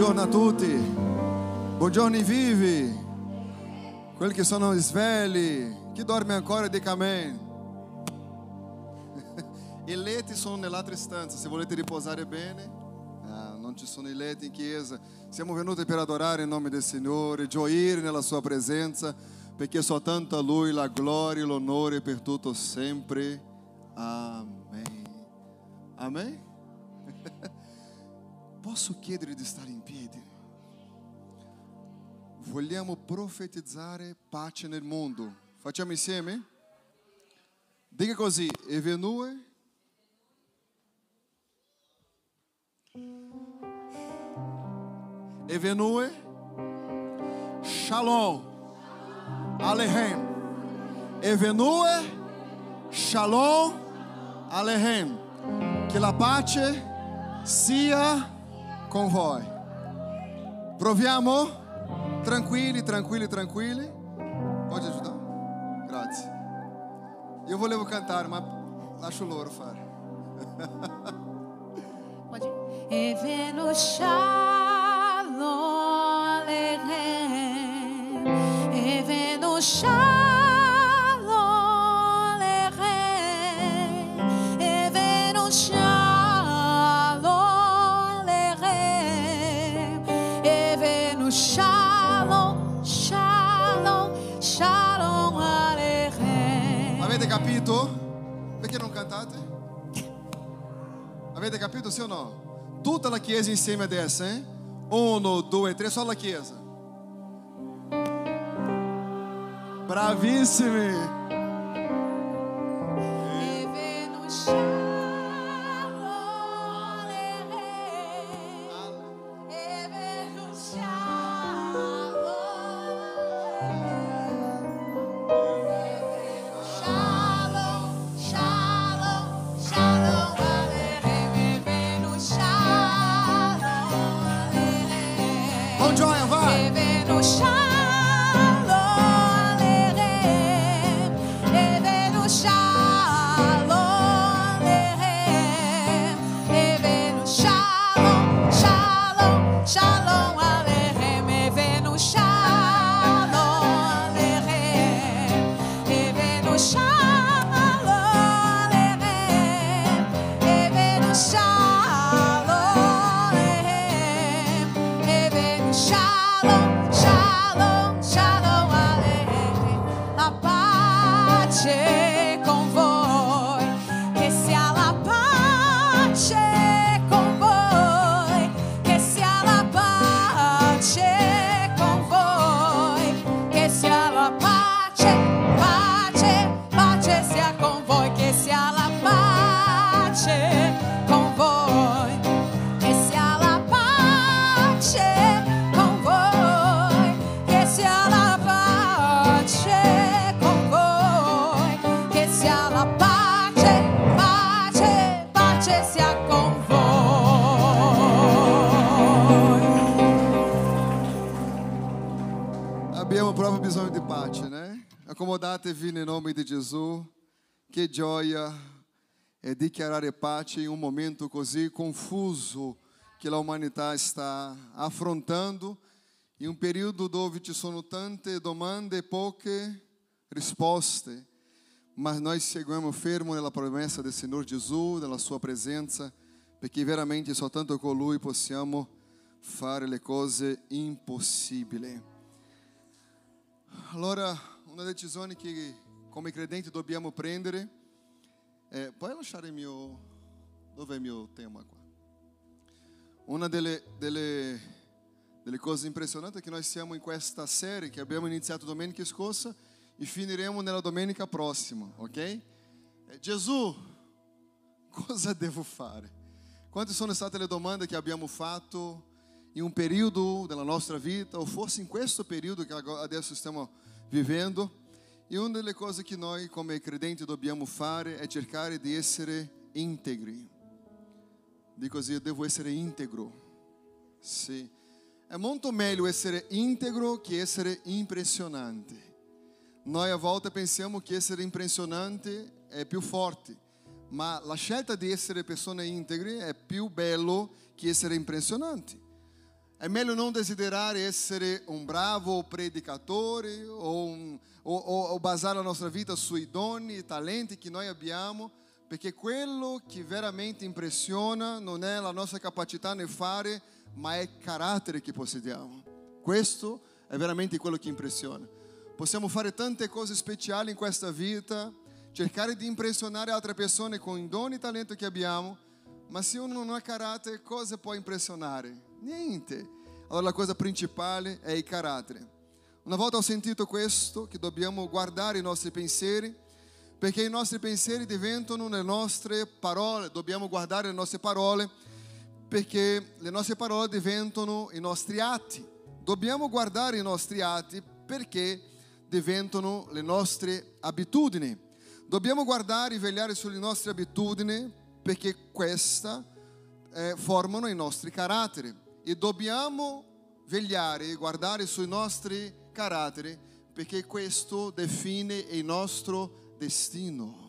Buongiorno a tutti, buongiorno ai vivi, quelli che sono svegli, chi dorme ancora dica amen. I letti sono nell'altra stanza, se volete riposare bene. Ah, non ci sono i letti in chiesa. Siamo venuti per adorare il nome del Signore, gioire nella sua presenza, perché soltanto a Lui la gloria e l'onore per tutto sempre. Amen. Amen? Posso chiedere di stare in piedi? Vogliamo profetizzare pace nel mondo. Facciamo insieme? Dica così, Evenue. Evenue. Shalom. Alehem. Evenue. Shalom. Alehem. Que la pace sia con voi. Proviamo? Tranquilli, tranquilli, tranquilli. Pode ajudar? Grazie. Io volevo cantare, ma lascio loro fare. Pode ir. Evenu Shalom Aleichem. Evenu Shalom Capito? Perché non cantate? Avete capito sì o no? Tutta la chiesa insieme adesso, eh? Uno, due, tre, só la chiesa. Bravissimi! Gesù. Che gioia è dichiarare pace in un momento così confuso che la umanità sta affrontando, in un periodo dove ci sono tante domande e poche risposte, ma noi seguiamo fermo nella promessa del Signore Gesù, nella sua presenza, perché veramente soltanto con Lui possiamo fare le cose impossibili. Allora, una decisione che come credenti dobbiamo prendere è... Puoi lasciare il mio... Dov'è il mio tema qua? Una delle, delle, delle cose impressionanti è che noi siamo in questa serie che abbiamo iniziato domenica scorsa e finiremo nella domenica prossima, ok? Eh, Gesù, cosa devo fare? Quante sono state le domande che abbiamo fatto in un periodo della nostra vita, o forse in questo periodo che adesso stiamo vivendo? E una delle cose che noi come credenti dobbiamo fare è cercare di essere integri. Dico così, io devo essere integro. Sì. È molto meglio essere integro che essere impressionante. Noi a volte pensiamo che essere impressionante è più forte, ma la scelta di essere persone integre è più bello che essere impressionante. È meglio non desiderare essere un bravo predicatore o, un, o, o, o basare la nostra vita sui doni e talenti che noi abbiamo, perché quello che veramente impressiona non è la nostra capacità nel fare, ma è il carattere che possediamo. Questo è veramente quello che impressiona. Possiamo fare tante cose speciali in questa vita, cercare di impressionare altre persone con i doni e talento che abbiamo, ma se uno non ha carattere, cosa può impressionare? Niente. Allora la cosa principale è il carattere. Una volta ho sentito questo, che dobbiamo guardare i nostri pensieri, perché i nostri pensieri diventano le nostre parole, dobbiamo guardare le nostre parole, perché le nostre parole diventano i nostri atti. Dobbiamo guardare i nostri atti perché diventano le nostre abitudini. Dobbiamo guardare e vegliare sulle nostre abitudini perché queste eh, formano i nostri caratteri e dobbiamo vegliare e guardare sui nostri caratteri perché questo define il nostro destino.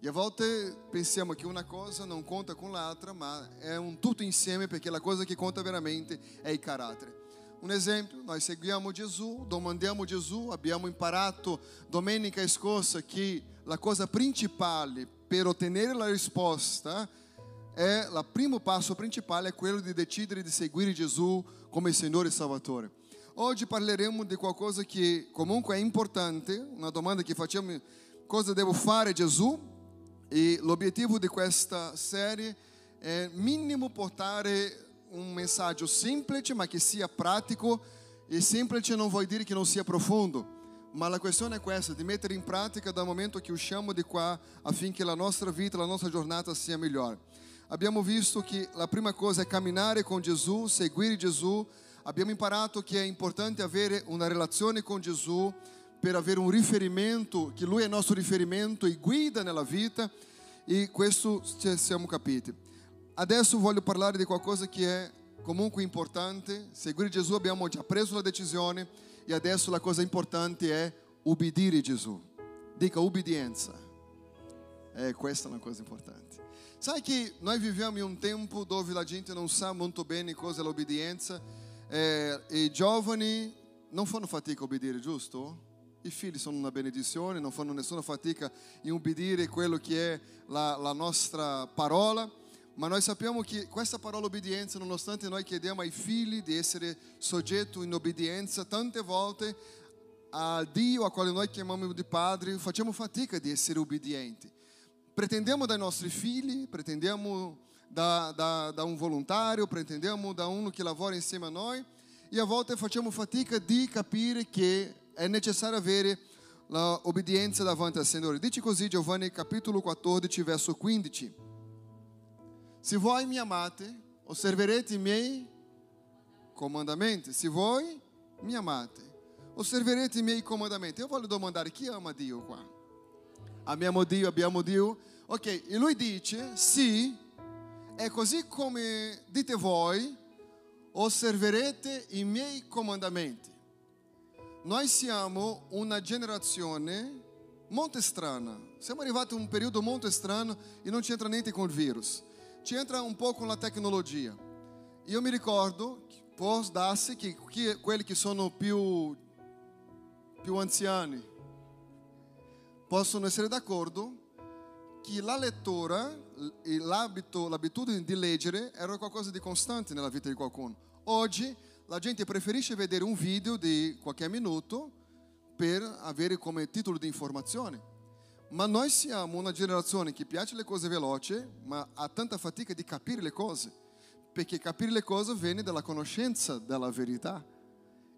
E a volte pensiamo che una cosa non conta con l'altra, ma è un tutto insieme perché la cosa che conta veramente è il carattere. Un esempio, noi seguiamo Gesù, domandiamo Gesù, abbiamo imparato domenica scorsa che la cosa principale per ottenere la risposta è, il primo passo principale è quello di decidere di seguire Gesù come Signore e Salvatore. Oggi parleremo di qualcosa che comunque è importante, una domanda che facciamo, cosa devo fare Gesù? E l'obiettivo di questa serie è minimo portare un messaggio semplice ma che sia pratico e semplice non vuol dire che non sia profondo ma la questione è questa di mettere in pratica dal momento che usciamo di qua affinché la nostra vita, la nostra giornata sia migliore. Abbiamo visto che la prima cosa è camminare con Gesù, seguire Gesù. Abbiamo imparato che è importante avere una relazione con Gesù per avere un riferimento, che Lui è il nostro riferimento e guida nella vita e questo ci siamo capiti. Adesso voglio parlare di qualcosa che è comunque importante. Seguire Gesù abbiamo già preso la decisione e adesso la cosa importante è ubbidire Gesù. Dica ubbidienza. É, questa è una cosa importante. Sai che noi viviamo in un tempo dove la gente non sa molto bene cosa è l'obbedienza eh, i giovani non fanno fatica a obbedire, giusto? I figli sono una benedizione, non fanno nessuna fatica in obbedire quello che è la, la nostra parola. Ma noi sappiamo che questa parola obbedienza, nonostante noi chiediamo ai figli di essere soggetti in obbedienza, tante volte a Dio, a quale noi chiamiamo di padre, facciamo fatica di essere obbedienti. Pretendiamo dai nostri figli, pretendiamo da, da, da un volontario, pretendiamo da uno che lavora insieme a noi e a volte facciamo fatica di capire che è necessario avere l'obbedienza davanti al Signore. Dice così Giovanni capitolo 14, verso 15. Se voi mi amate, osserverete i miei comandamenti. Se voi mi amate, osserverete i miei comandamenti. Io voglio domandare chi ama Dio qua? Amiamo Dio, abbiamo Dio. Ok, e lui dice, sì, è così come dite voi, osserverete i miei comandamenti. Noi siamo una generazione molto strana. Siamo arrivati a un periodo molto strano e non c'entra niente con il virus ci entra un po' con la tecnologia. Io mi ricordo, può darsi che quelli che sono più, più anziani possono essere d'accordo che la lettura, l'abito, l'abitudine di leggere era qualcosa di costante nella vita di qualcuno. Oggi la gente preferisce vedere un video di qualche minuto per avere come titolo di informazione. Ma noi siamo una generazione che piace le cose veloci, ma ha tanta fatica di capire le cose, perché capire le cose viene dalla conoscenza della verità.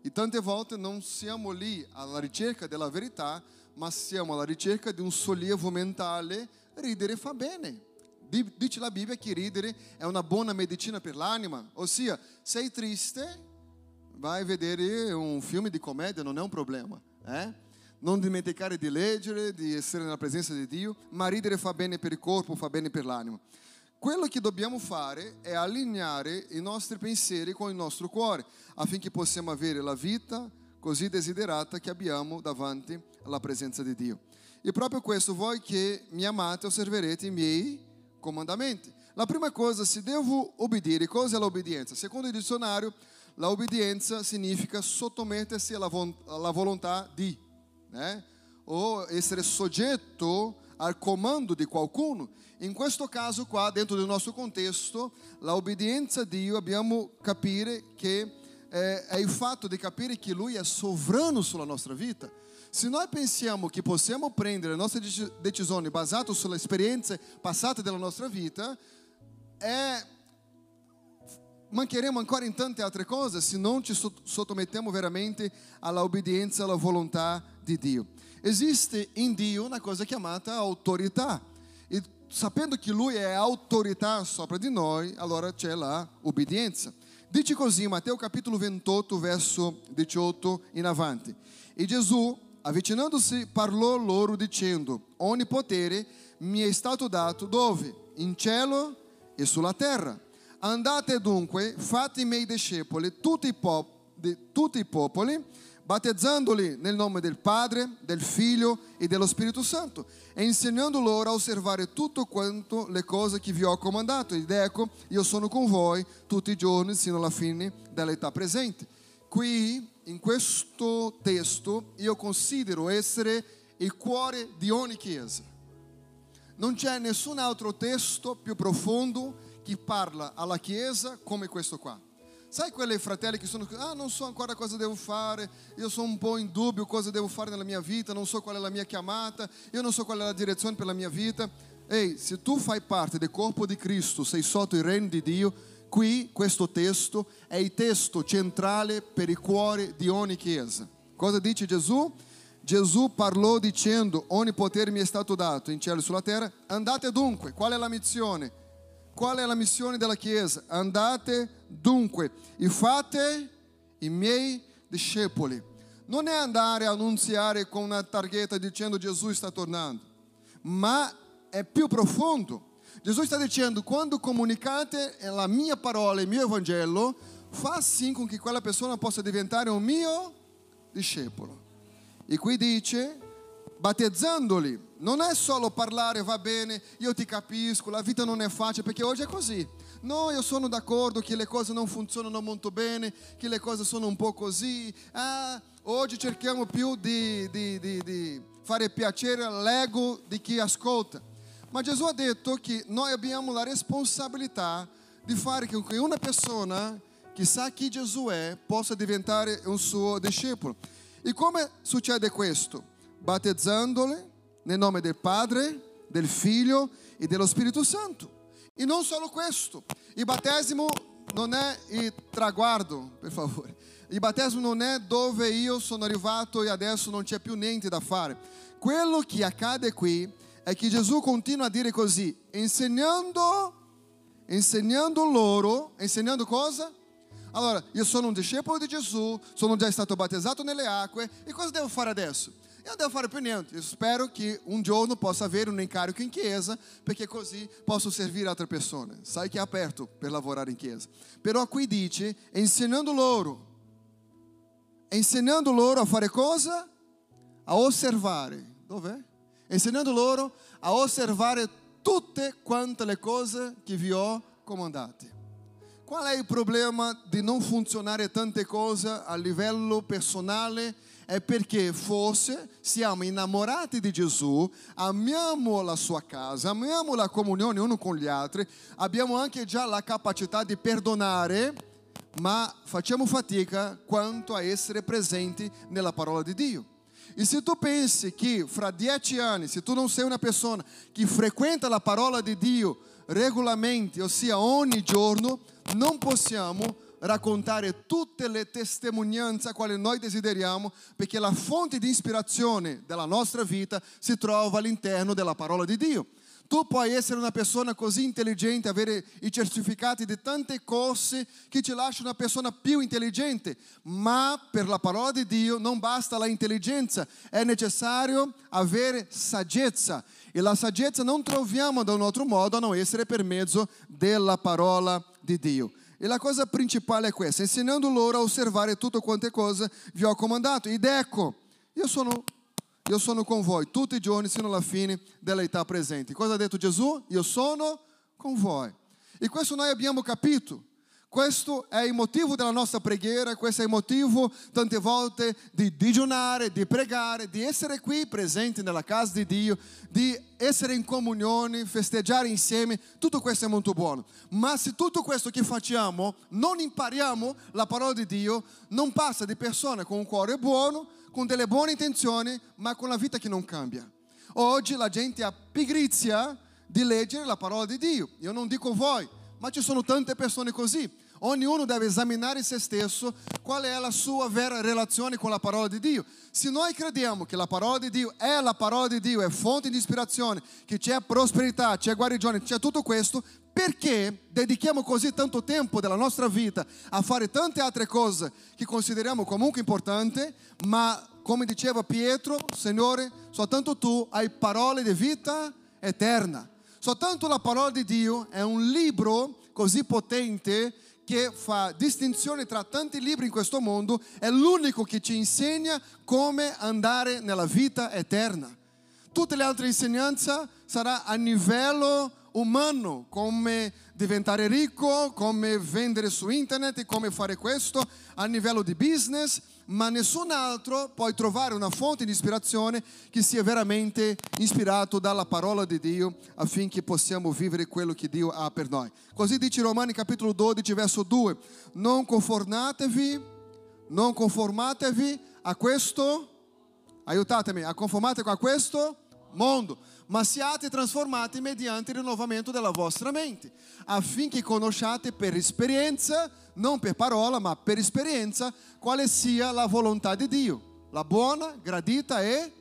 E tante volte non siamo lì alla ricerca della verità, ma siamo alla ricerca di un sollievo mentale. Ridere fa bene. Dice la Bibbia che ridere è una buona medicina per l'anima. Ossia, sei triste, vai a vedere un filme di commedia, non è un problema. Eh? non dimenticare di leggere, di essere nella presenza di Dio, ma ridere fa bene per il corpo, fa bene per l'anima. Quello che dobbiamo fare è allineare i nostri pensieri con il nostro cuore, affinché possiamo avere la vita così desiderata che abbiamo davanti alla presenza di Dio. E proprio questo, voi che mi amate, osserverete i miei comandamenti. La prima cosa, se devo obbedire, cosa è l'obbedienza? Secondo il dizionario, la obbedienza significa sottomettersi alla, von- alla volontà di, né? o essere soggetto al comando di qualcuno. In questo caso qua, dentro del nostro contesto, la obbedienza a Dio abbiamo capire che eh, è il fatto di capire che Lui è sovrano sulla nostra vita. Se noi pensiamo che possiamo prendere le nostre deci- decisioni basate sulle esperienze passate della nostra vita, è mancheremo ancora in tante altre cose se non ci sot- sottomettiamo veramente alla obbedienza alla volontà di Dio. Esiste in Dio una cosa chiamata autorità. E sapendo che Lui è autorità sopra di noi, allora c'è la obbedienza. Dice così, Matteo capitolo 28, verso 18 in avanti. E Gesù, avvicinandosi, parlò loro dicendo, ogni potere mi è stato dato dove? In cielo e sulla terra. Andate dunque, fate i miei discepoli, tutti i, pop- di tutti i popoli, battezzandoli nel nome del Padre, del Figlio e dello Spirito Santo, e insegnando loro a osservare tutto quanto le cose che vi ho comandato. Ed ecco, io sono con voi tutti i giorni sino alla fine dell'età presente. Qui, in questo testo, io considero essere il cuore di ogni chiesa. Non c'è nessun altro testo più profondo che parla alla Chiesa come questo qua. Sai quelle fratelli che sono, ah non so ancora cosa devo fare, io sono un po' in dubbio cosa devo fare nella mia vita, non so qual è la mia chiamata, io non so qual è la direzione per la mia vita. Ehi, se tu fai parte del corpo di Cristo, sei sotto il regno di Dio, qui questo testo è il testo centrale per il cuore di ogni chiesa. Cosa dice Gesù? Gesù parlò dicendo, ogni potere mi è stato dato in cielo e sulla terra, andate dunque, qual è la missione? Qual è la missione della Chiesa? Andate dunque e fate i miei discepoli. Non è andare a annunziare con una targhetta dicendo Gesù sta tornando, ma è più profondo. Gesù sta dicendo, quando comunicate la mia parola, il mio Evangelo, fa sì con che quella persona possa diventare un mio discepolo. E qui dice, battezzandoli, non è solo parlare, va bene, io ti capisco, la vita non è facile, perché oggi è così. No, io sono d'accordo che le cose non funzionano molto bene, che le cose sono un po' così. Ah, oggi cerchiamo più di, di, di, di fare piacere all'ego di chi ascolta. Ma Gesù ha detto che noi abbiamo la responsabilità di fare con che una persona che sa chi Gesù è possa diventare un suo discepolo. E come succede questo? Battezzandole nel nome del Padre, del Figlio e dello Spirito Santo. E non solo questo, il battesimo non è il traguardo, per favore. Il battesimo non è dove io sono arrivato e adesso non c'è più niente da fare. Quello che accade qui è che Gesù continua a dire così, insegnando, insegnando loro, insegnando cosa? Allora, io sono un discepolo di Gesù, sono già stato battezzato nelle acque, e cosa devo fare adesso? Eu devo fare più niente. Espero che un giorno possa avere un incarico in chiesa, perché così posso servire altre persone. Sai che è aperto per lavorare in chiesa. Però qui dice, insegnando loro. Insegnando loro a fare cosa? A osservare. Dov'è? Insegnando loro a osservare tutte quante le cose che vi ho comandate. Qual è il problema di non funzionare tante cose a livello personale? È perché forse siamo innamorati di Gesù, amiamo la sua casa, amiamo la comunione uno con gli altri, abbiamo anche già la capacità di perdonare, ma facciamo fatica quanto a essere presenti nella parola di Dio. E se tu pensi che fra dieci anni, se tu non sei una persona che frequenta la parola di Dio regolarmente, ossia ogni giorno, non possiamo raccontare tutte le testimonianze quali noi desideriamo, perché la fonte di ispirazione della nostra vita si trova all'interno della parola di Dio. Tu puoi essere una persona così intelligente, avere i certificati di tante cose che ti lasciano una persona più intelligente, ma per la parola di Dio non basta la intelligenza, è necessario avere saggezza. E la saggezza non troviamo da un altro modo a non essere per mezzo della parola di Dio. E la cosa principale è questa, insegnando loro a osservare tutte quante cose vi ho comandato. Ed ecco, io sono, io sono con voi tutti i giorni sino alla fine dell'età presente. Cosa ha detto Gesù? Io sono con voi. E questo noi abbiamo capito. Questo è il motivo della nostra preghiera, questo è il motivo tante volte di digiunare, di pregare, di essere qui presenti nella casa di Dio, di essere in comunione, festeggiare insieme, tutto questo è molto buono. Ma se tutto questo che facciamo non impariamo la parola di Dio, non passa di persone con un cuore buono, con delle buone intenzioni, ma con la vita che non cambia. Oggi la gente ha pigrizia di leggere la parola di Dio. Io non dico voi, ma ci sono tante persone così. Ognuno deve esaminare se stesso qual è la sua vera relazione con la parola di Dio. Se noi crediamo che la parola di Dio è la parola di Dio, è fonte di ispirazione, che c'è prosperità, c'è guarigione, c'è tutto questo, perché dedichiamo così tanto tempo della nostra vita a fare tante altre cose che consideriamo comunque importanti, ma come diceva Pietro, Signore, soltanto tu hai parole di vita eterna. Soltanto la parola di Dio è un libro così potente che fa distinzione tra tanti libri in questo mondo, è l'unico che ci insegna come andare nella vita eterna. Tutte le altre insegnanze saranno a livello umano, come diventare ricco, come vendere su internet, come fare questo, a livello di business, ma nessun altro può trovare una fonte di ispirazione che sia veramente ispirato dalla parola di Dio affinché possiamo vivere quello che Dio ha per noi. Così dice Romani capitolo 12 verso 2, non conformatevi, non conformatevi a questo, aiutatemi, a conformatevi a questo mondo, ma siate trasformati mediante il rinnovamento della vostra mente, affinché conosciate per esperienza, non per parola, ma per esperienza, quale sia la volontà di Dio, la buona, gradita e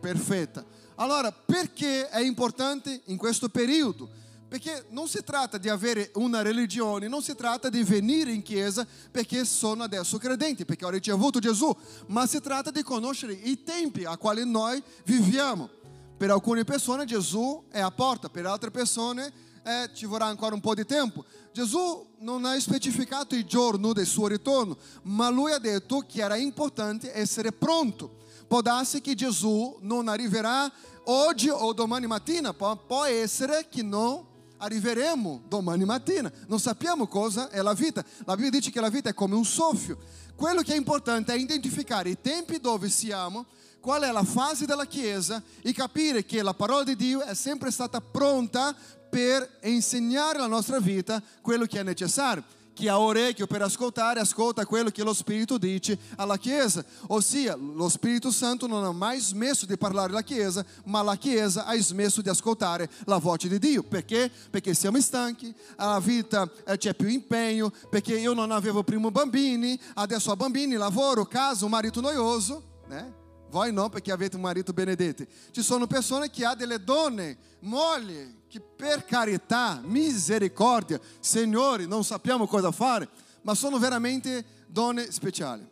perfetta. Allora, perché è importante in questo periodo? Perché non si tratta di avere una religione, non si tratta di venire in chiesa perché sono adesso credenti, perché ho ricevuto Gesù, ma si tratta di conoscere i tempi a quali noi viviamo. Per alcune persone Gesù è a porta, per altre persone eh, ci vorrà ancora un po' di tempo. Gesù non ha specificato il giorno del suo ritorno, ma lui ha detto che era importante essere pronto. Può darsi che Gesù non arriverà oggi o domani mattina, può, può essere che non arriveremo domani mattina. Non sappiamo cosa è la vita. La Bibbia dice che la vita è come un soffio. Quello che è importante è identificare i tempi dove siamo qual è la fase della Chiesa e capire che la parola di Dio è sempre stata pronta per insegnare alla nostra vita quello che è necessario. Chi ha orecchio per ascoltare, ascolta quello che lo Spirito dice alla Chiesa. Ossia, lo Spirito Santo non ha mai smesso di parlare alla Chiesa, ma la Chiesa ha smesso di ascoltare la voce di Dio. Perché? Perché siamo stanchi, alla vita eh, c'è più impegno, perché io non avevo prima bambini, adesso ho bambini, lavoro, casa, un marito noioso, né? Voi não, perché avete un marito benedetto. Ci sono persone che hanno delle donne, mogli, che per carità, misericordia, Signore, non sappiamo cosa fare, ma sono veramente donne speciali.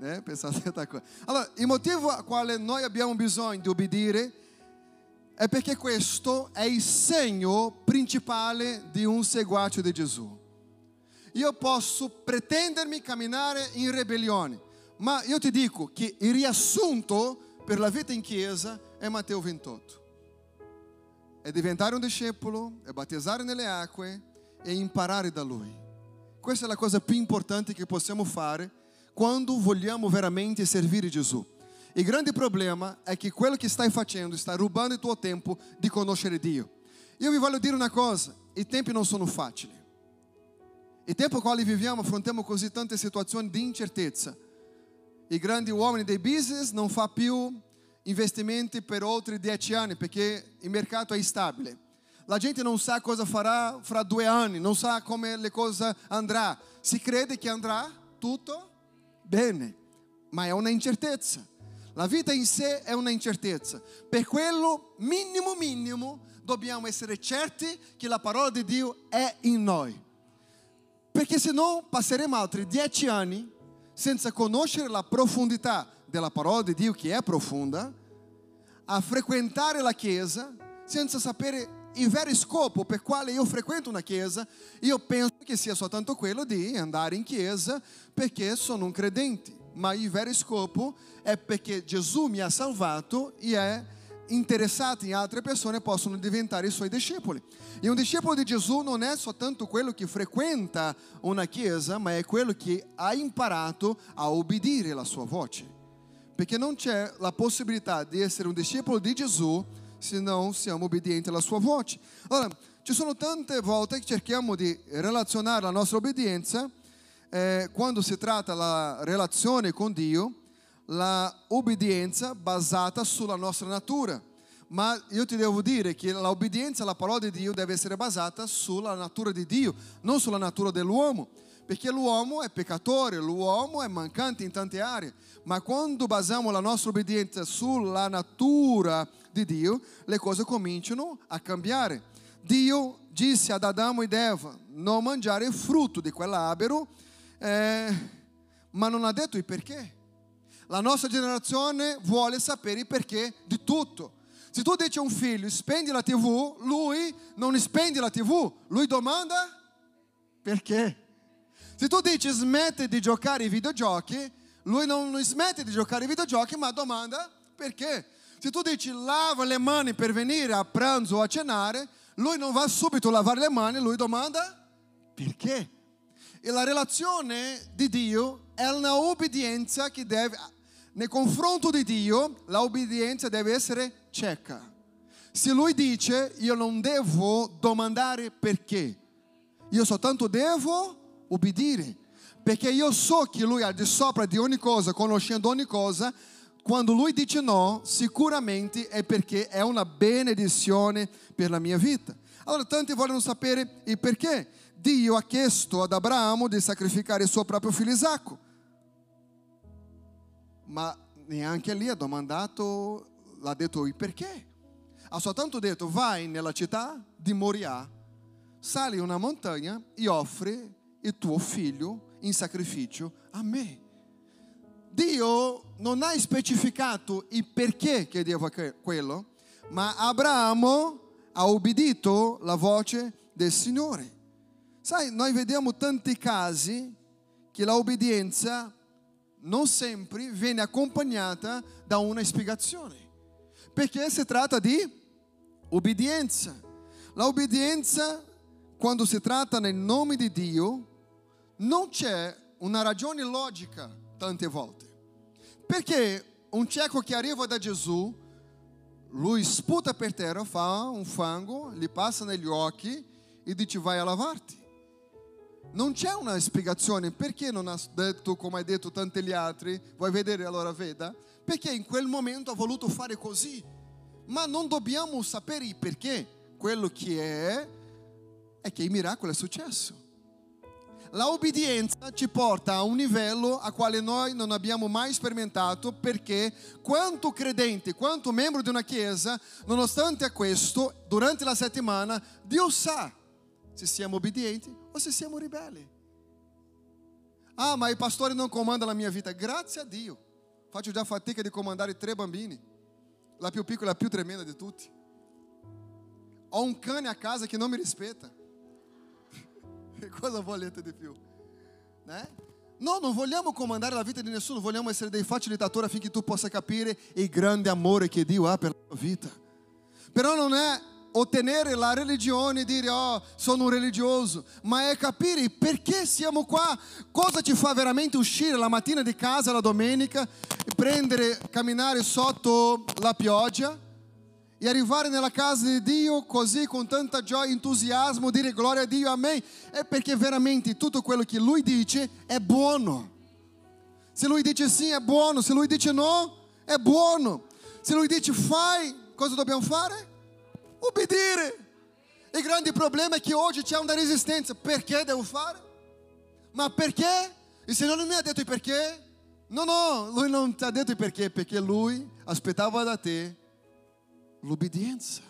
Eh? Pensate a cosa. Allora, il motivo a quale noi abbiamo bisogno di obbedire è perché questo è il segno principale di un seguace di Gesù. Io posso pretendermi camminare in ribellione ma io ti dico che il riassunto per la vita in chiesa è Matteo 28. È diventare un discepolo, è battezzare nelle acque e imparare da Lui. Questa è la cosa più importante che possiamo fare quando vogliamo veramente servire Gesù. Il grande problema è che quello che stai facendo sta rubando il tuo tempo di conoscere Dio. Io vi voglio dire una cosa, i tempi non sono facili. Il tempo in quale viviamo affrontiamo così tante situazioni di incertezza i grandi uomini dei business non fa più investimenti per oltre dieci anni perché il mercato è instabile. La gente non sa cosa farà fra due anni, non sa come le cose andrà. Si crede che andrà tutto bene, ma è una incertezza. La vita in sé è una incertezza. Per quello minimo minimo dobbiamo essere certi che la parola di Dio è in noi. Perché se no passeremo altri dieci anni senza conoscere la profondità della parola di Dio che è profonda, a frequentare la chiesa senza sapere il vero scopo per quale io frequento una chiesa, io penso che sia soltanto quello di andare in chiesa perché sono un credente, ma il vero scopo è perché Gesù mi ha salvato e è interessati in altre persone possono diventare i suoi discepoli. E un discepolo di Gesù non è soltanto quello che frequenta una chiesa, ma è quello che ha imparato a obbedire la sua voce. Perché non c'è la possibilità di essere un discepolo di Gesù se non siamo obbedienti alla sua voce. Allora, ci sono tante volte che cerchiamo di relazionare la nostra obbedienza eh, quando si tratta della relazione con Dio, la obbedienza basata sulla nostra natura. Ma io ti devo dire che l'obbedienza alla parola di Dio deve essere basata sulla natura di Dio, non sulla natura dell'uomo. Perché l'uomo è peccatore, l'uomo è mancante in tante aree. Ma quando basiamo la nostra obbedienza sulla natura di Dio, le cose cominciano a cambiare. Dio disse ad Adamo ed Eva non mangiare il frutto di quell'albero, eh, ma non ha detto il perché. La nostra generazione vuole sapere il perché di tutto. Se tu dici a un figlio spendi la tv, lui non spendi la tv, lui domanda perché. Se tu dici smette di giocare ai videogiochi, lui non smette di giocare ai videogiochi, ma domanda perché. Se tu dici lava le mani per venire a pranzo o a cenare, lui non va subito a lavare le mani, lui domanda perché. E la relazione di Dio è una obbedienza che deve, nei confronto di Dio, la obbedienza deve essere cieca. Se lui dice io non devo domandare perché, io soltanto devo obbedire, perché io so che lui è di sopra di ogni cosa, conoscendo ogni cosa, quando lui dice no, sicuramente è perché è una benedizione per la mia vita. Allora tanti vogliono sapere il perché. Dio ha chiesto ad Abramo di sacrificare il suo proprio figlio Isacco, ma neanche lì ha domandato, l'ha detto il perché. Ha soltanto detto vai nella città di Moria, sali una montagna e offri il tuo figlio in sacrificio a me. Dio non ha specificato il perché chiedeva quello, ma Abramo ha obbedito la voce del Signore. Sai, noi vediamo tanti casi che l'obbedienza non sempre viene accompagnata da una spiegazione, perché si tratta di obbedienza. L'obbedienza, quando si tratta nel nome di Dio, non c'è una ragione logica tante volte. Perché un cieco che arriva da Gesù, lui sputa per terra, fa un fango, gli passa negli occhi e dice vai a lavarti. Non c'è una spiegazione perché non ha detto come hai detto tanti gli altri, vuoi vedere allora veda? Perché in quel momento ha voluto fare così. Ma non dobbiamo sapere il perché. Quello che è è che il miracolo è successo. La obbedienza ci porta a un livello a quale noi non abbiamo mai sperimentato perché quanto credente, quanto membro di una chiesa, nonostante a questo, durante la settimana, Dio sa se siamo obbedienti o se siamo ribelli. Ah, ma il pastore non comanda la mia vita. Grazie a Dio. Faccio già fatica di comandare tre bambini. La più piccola la più tremenda di tutti. Ho un cane a casa che non mi rispetta. Cosa volete di più? Né? No, non vogliamo comandare la vita di nessuno, vogliamo essere dei facilitatori affinché tu possa capire il grande amore che Dio ha per la tua vita. Però non è ottenere la religione e dire oh sono un religioso, ma è capire perché siamo qua, cosa ci fa veramente uscire la mattina di casa la domenica, prendere, camminare sotto la pioggia e arrivare nella casa di Dio così con tanta gioia entusiasmo, dire gloria a Dio, amen, è perché veramente tutto quello che Lui dice è buono. Se Lui dice sì è buono, se Lui dice no è buono. Se Lui dice fai, cosa dobbiamo fare? Obbedire. Il grande problema è che oggi c'è una resistenza. Perché devo fare? Ma perché? Il Signore non mi ha detto il perché? No, no, Lui non ti ha detto il perché, perché Lui aspettava da te l'obbedienza.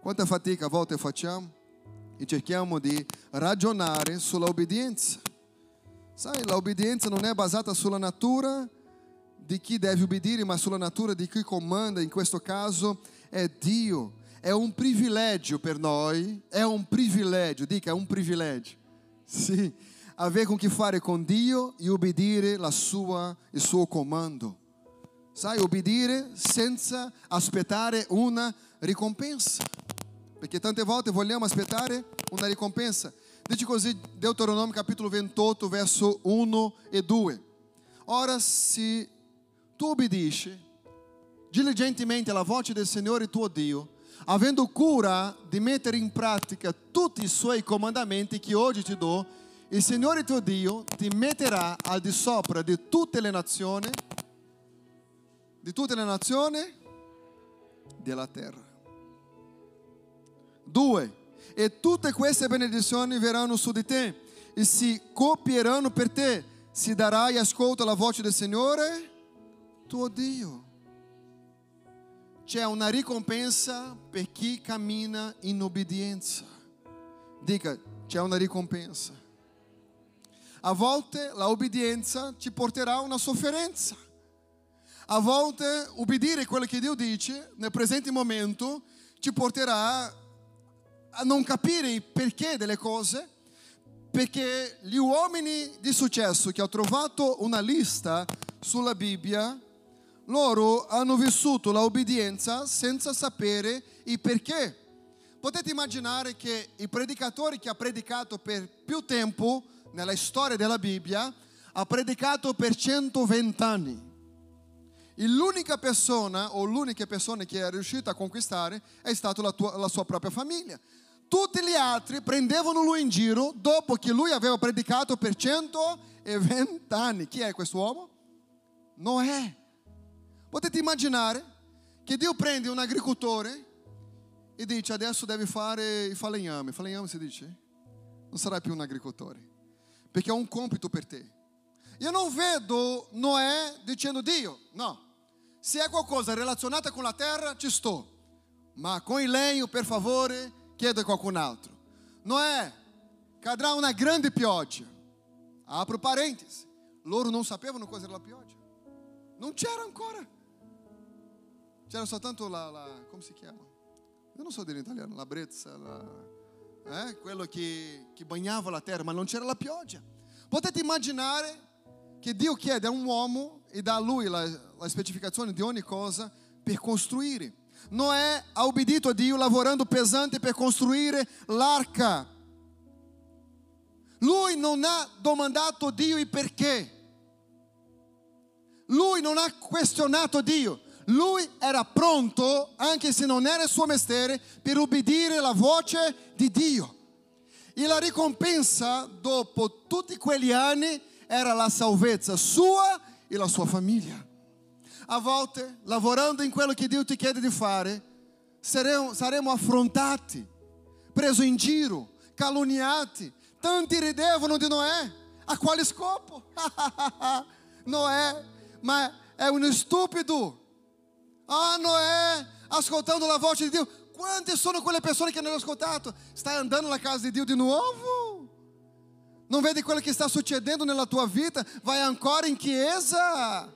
Quanta fatica a volte facciamo e cerchiamo di ragionare sulla obbedienza. Sai, l'obbedienza non è basata sulla natura di chi deve obbedire, ma sulla natura di chi comanda, in questo caso è Dio. È un privilegio per noi, è un privilegio, dica è un privilegio. Sì, avere con che fare con Dio e obbedire la sua, il suo comando. Sai, obbedire senza aspettare una ricompensa. Perché tante volte vogliamo aspettare una ricompensa. Dice così Deuteronomio capitolo 28, verso 1 e 2. Ora, se tu obbedisci diligentemente alla voce del Signore tuo Dio, avendo cura di mettere in pratica tutti i suoi comandamenti che oggi ti do, il Signore tuo Dio ti metterà al di sopra di tutte le nazioni, di tutte le nazioni della terra. Due, e tutte queste benedizioni verranno su di te e si copieranno per te, se darai ascolto alla voce del Signore tuo Dio. C'è una ricompensa per chi cammina in obbedienza. Dica, c'è una ricompensa. A volte la obbedienza ci porterà a una sofferenza. A volte obbedire quello che Dio dice nel presente momento ci porterà a non capire il perché delle cose, perché gli uomini di successo che ho trovato una lista sulla Bibbia, loro hanno vissuto la obbedienza senza sapere il perché. Potete immaginare che il predicatore che ha predicato per più tempo nella storia della Bibbia ha predicato per 120 anni. E l'unica persona o l'unica persona che è riuscita a conquistare è stata la, tua, la sua propria famiglia. Tutti gli altri prendevano lui in giro dopo che lui aveva predicato per 120 anni. Chi è quest'uomo? Noè. Potete immaginare che Dio prende un agricoltore e dice adesso devi fare il falegname. Falegname si dice? Non sarai più un agricoltore, perché ha un compito per te. Io non vedo Noè dicendo Dio, no, se è qualcosa relazionata con la terra ci sto, ma con il legno per favore chiedo a qualcun altro. Noè, cadrà una grande pioggia. Apro parentesi, loro non sapevano cosa era la pioggia, non c'era ancora. C'era soltanto la, la come si chiama? Io non so dire in italiano, la brezza, la, eh? quello che, che bagnava la terra, ma non c'era la pioggia. Potete immaginare che Dio chiede a un uomo e dà a lui la, la specificazione di ogni cosa per costruire. Noè ha obbedito a Dio lavorando pesante per costruire l'arca. Lui non ha domandato a Dio il perché. Lui non ha questionato Dio. Lui era pronto, anche se non era il suo mestiere, per obbedire alla voce di Dio. E la ricompensa dopo tutti quegli anni era la salvezza sua e la sua famiglia. A volte, lavorando in quello che Dio ti chiede di fare, saremo, saremo affrontati, presi in giro, calunniati. Tanti ridevano di Noè. A quale scopo? Noè, ma è uno stupido. Ah, Noè, ascoltando la voce di Dio. Quante sono quelle persone che non hanno ascoltato? Stai andando na casa di Dio di nuovo? Non vedi quello che sta succedendo nella tua vita? Vai ancora in chiesa?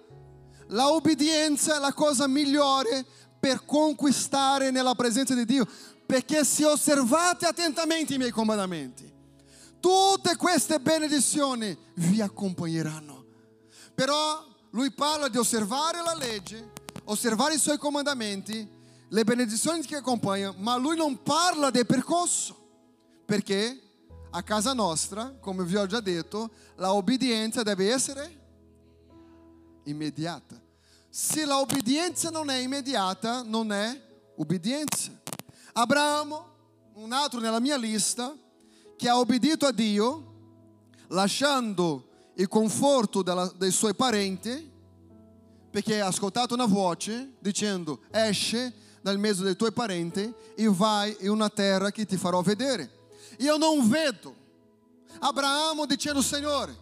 La obbedienza è la cosa migliore per conquistare nella presenza di Dio, perché se osservate attentamente i miei comandamenti, tutte queste benedizioni vi accompagneranno. Però lui parla di osservare la legge, osservare i suoi comandamenti, le benedizioni che accompagnano, ma lui non parla del percorso, perché a casa nostra, come vi ho già detto, la obbedienza deve essere immediata. Se la obbedienza non è immediata, non è obbedienza. Abramo, un altro nella mia lista, che ha obbedito a Dio, lasciando il conforto della, dei suoi parenti, perché ha ascoltato una voce dicendo esce dal mezzo dei tuoi parenti e vai in una terra che ti farò vedere. Io non vedo Abramo dicendo Signore,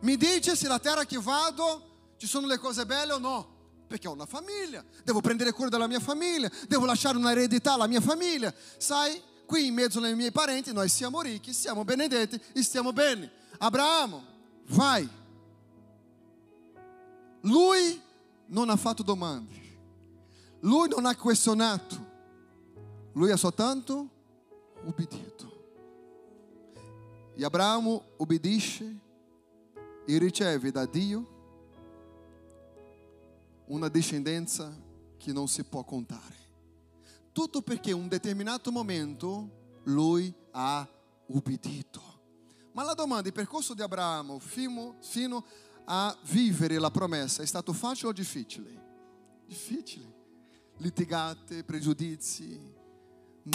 mi dice se la terra che vado ci sono le cose belle o no? Perché ho una famiglia, devo prendere cura della mia famiglia, devo lasciare un'eredità alla mia famiglia. Sai, qui in mezzo ai miei parenti noi siamo ricchi, siamo benedetti e stiamo bene. Abramo, vai. Lui non ha fatto domande, lui non ha questionato, lui ha soltanto obbedito. E Abramo obbedisce e riceve da Dio una discendenza che non si può contare. Tutto perché in un determinato momento lui ha ubbidito. Ma la domanda, il percorso di Abramo fino, fino a vivere la promessa è stato facile o difficile? Difficile. Litigate, pregiudizi,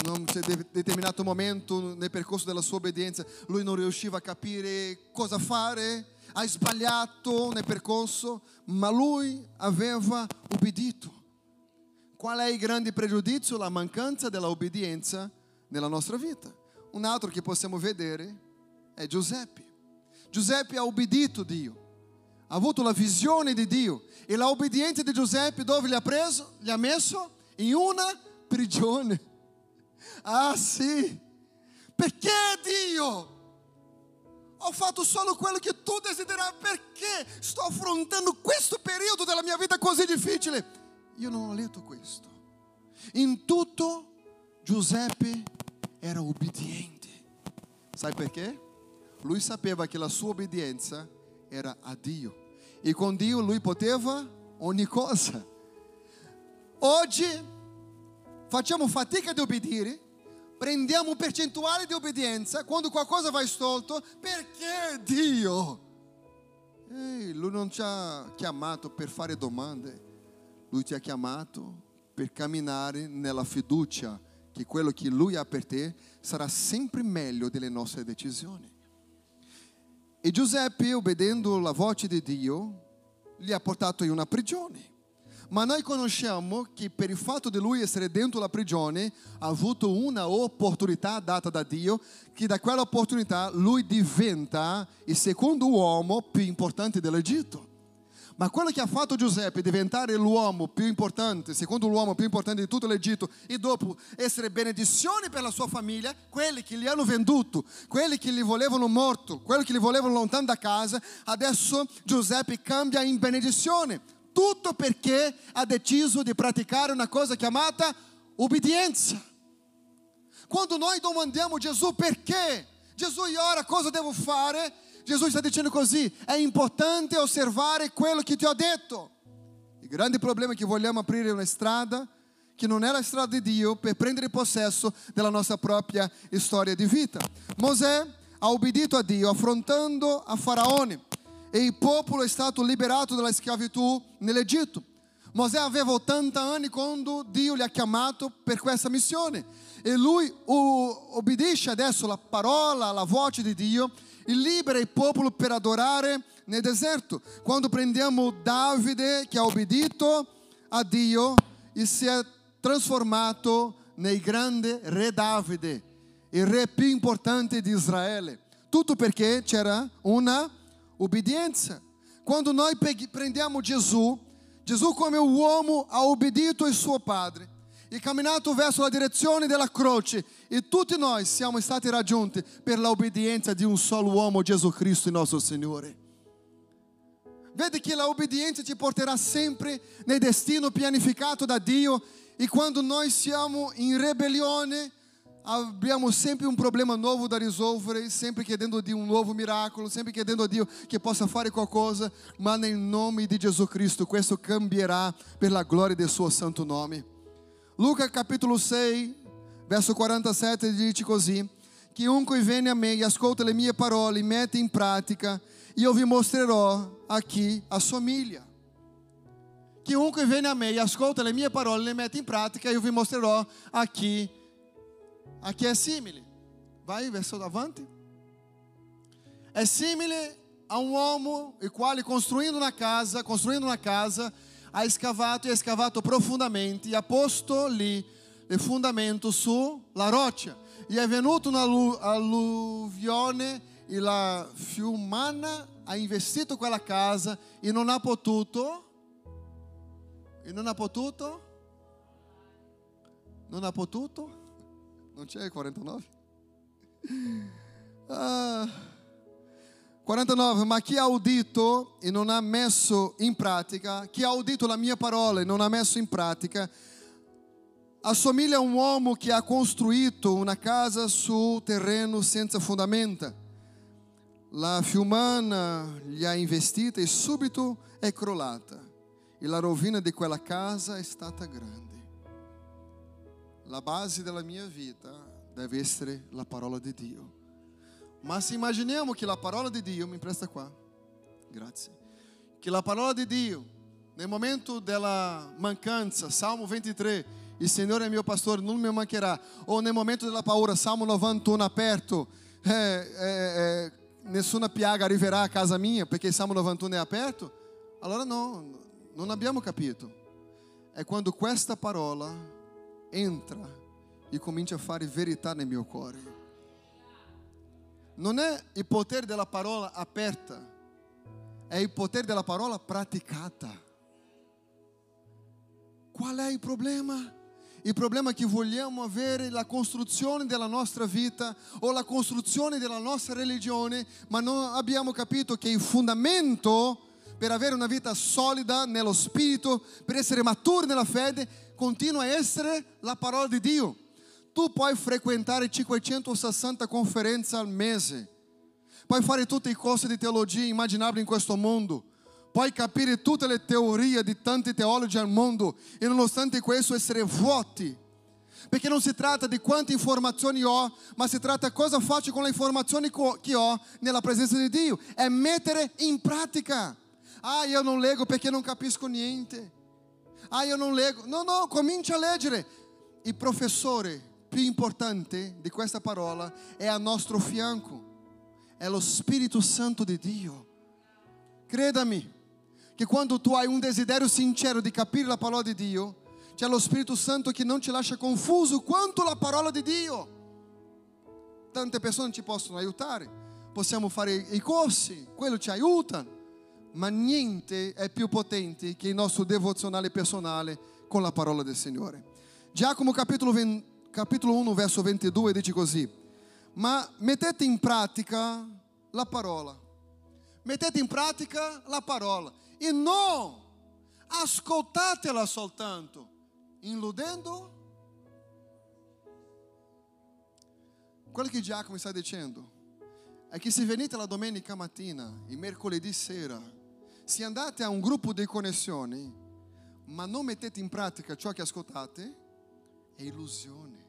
non c'è de- determinato momento nel percorso della sua obbedienza, lui non riusciva a capire cosa fare, ha sbagliato nel percorso, ma lui aveva ubbidito. Qual è il grande pregiudizio? La mancanza della obbedienza nella nostra vita. Un altro che possiamo vedere è Giuseppe. Giuseppe ha obbedito Dio, ha avuto la visione di Dio e la obbedienza di Giuseppe dove gli ha preso? Gli ha messo in una prigione. Ah sì, perché Dio? Ho fatto solo quello che tu desideravi perché sto affrontando questo periodo della mia vita così difficile. Io non ho letto questo. In tutto Giuseppe era obbediente. Sai perché? Lui sapeva che la sua obbedienza era a Dio. E con Dio lui poteva ogni cosa. Oggi facciamo fatica di obbedire, prendiamo un percentuale di obbedienza quando qualcosa va stolto, perché Dio? Ehi, lui non ci ha chiamato per fare domande, lui ti ha chiamato per camminare nella fiducia che quello che lui ha per te sarà sempre meglio delle nostre decisioni. E Giuseppe, obbedendo alla voce di Dio, li ha portato in una prigione. Ma noi conosciamo che per il fatto di lui essere dentro la prigione ha avuto una opportunità data da Dio, che da quella opportunità lui diventa il secondo uomo più importante dell'Egitto. Ma quello che ha fatto Giuseppe diventare l'uomo più importante, secondo l'uomo più importante di tutto l'Egitto, e dopo essere benedizione per la sua famiglia, quelli che gli hanno venduto, quelli che li volevano morto, quelli che li volevano lontano da casa, adesso Giuseppe cambia in benedizione. Tutto perché ha deciso di praticare una cosa chiamata obbedienza. Quando noi domandiamo a Gesù perché, Gesù ora cosa devo fare? Gesù sta dicendo così, è importante osservare quello che ti ho detto. Il grande problema è che vogliamo aprire una strada che non è la strada di Dio per prendere possesso della nostra propria storia di vita. Mosè ha obbedito a Dio affrontando a Faraone e il popolo è stato liberato dalla schiavitù nell'Egitto. Mosè aveva 80 anni quando Dio gli ha chiamato per questa missione e lui obbedisce adesso alla parola, alla voce di Dio libera il popolo per adorare nel deserto. Quando prendiamo Davide che ha obbedito a Dio e si è trasformato nel grande re Davide, il re più importante di Israele. Tutto perché c'era una obbedienza. Quando noi prendiamo Gesù, Gesù come uomo ha obbedito al suo Padre e camminato verso la direzione della croce e tutti noi siamo stati raggiunti per l'obbedienza di un solo uomo, Gesù Cristo, il nostro Signore. Vedi che l'obbedienza ti porterà sempre nel destino pianificato da Dio e quando noi siamo in ribellione abbiamo sempre un problema novo da risolvere, sempre chiedendo a Dio un nuovo miracolo, sempre chiedendo a Dio che possa fare qualcosa, ma nel nome di Gesù Cristo questo cambierà per la gloria del suo santo nome. Luca capítulo 6, verso 47 dice così: Chiunque viene a me e ascolta le mie parole e mette in pratica, io vi mostrerò a chi assomiglia. Chiunque viene a me e ascolta le mie parole e le mette in pratica, io vi mostrerò a chi, a chi è simile. Vai, verso davanti. È simile a un uomo il quale costruindo una casa, costruindo una casa, ha scavato e ha scavato profondamente e ha posto lì il fondamento sulla roccia. E è venuto un'alluvione e la fiumana ha investito quella casa e non ha potuto e non ha potuto non ha potuto non c'è il 49 ah 49, ma chi ha udito e non ha messo in pratica, chi ha udito la mia parola e non ha messo in pratica, assomiglia a un uomo che ha costruito una casa su terreno senza fondamenta. La fiumana gli ha investita e subito è crollata. e la rovina di quella casa è stata grande. La base della mia vita deve essere la parola di Dio. Ma se immaginiamo che la parola di Dio, mi presta qua, grazie, che la parola di Dio, nel momento della mancanza, Salmo 23, il Signore è mio pastore, non mi mancherà, o nel momento della paura, Salmo 91 aperto, eh, eh, eh, nessuna piaga arriverà a casa mia perché Salmo 91 è aperto, allora no, non abbiamo capito. È quando questa parola entra e comincia a fare verità nel mio cuore. Non è il potere della parola aperta, è il potere della parola praticata. Qual è il problema? Il problema è che vogliamo avere la costruzione della nostra vita o la costruzione della nostra religione, ma non abbiamo capito che il fondamento per avere una vita solida nello spirito, per essere maturi nella fede, continua a essere la parola di Dio. Tu puoi frequentare 560 conferenze al mese, puoi fare tutti i corsi di teologia immaginabili in questo mondo, puoi capire tutte le teorie di tanti teologi al mondo e nonostante questo essere vuoti. Perché non si tratta di quante informazioni ho, ma si tratta cosa faccio con le informazioni che ho nella presenza di Dio. È mettere in pratica. Ah, io non leggo perché non capisco niente. Ah, io non leggo. No, no, comincia a leggere. Il professore più importante di questa parola è a nostro fianco. È lo Spirito Santo di Dio. Credami che quando tu hai un desiderio sincero di capire la parola di Dio, c'è lo Spirito Santo che non ci lascia confuso quanto la parola di Dio. Tante persone ci possono aiutare, possiamo fare i corsi, quello ci aiuta, ma niente è più potente che il nostro devozionale personale con la parola del Signore. Giacomo capitolo, 20, capitolo 1 verso 22 dice così, ma mettete in pratica la parola, mettete in pratica la parola e non ascoltatela soltanto, illudendo. Quello che Giacomo sta dicendo è che se venite la domenica mattina e mercoledì sera, se andate a un gruppo di connessioni, ma non mettete in pratica ciò che ascoltate, è illusione.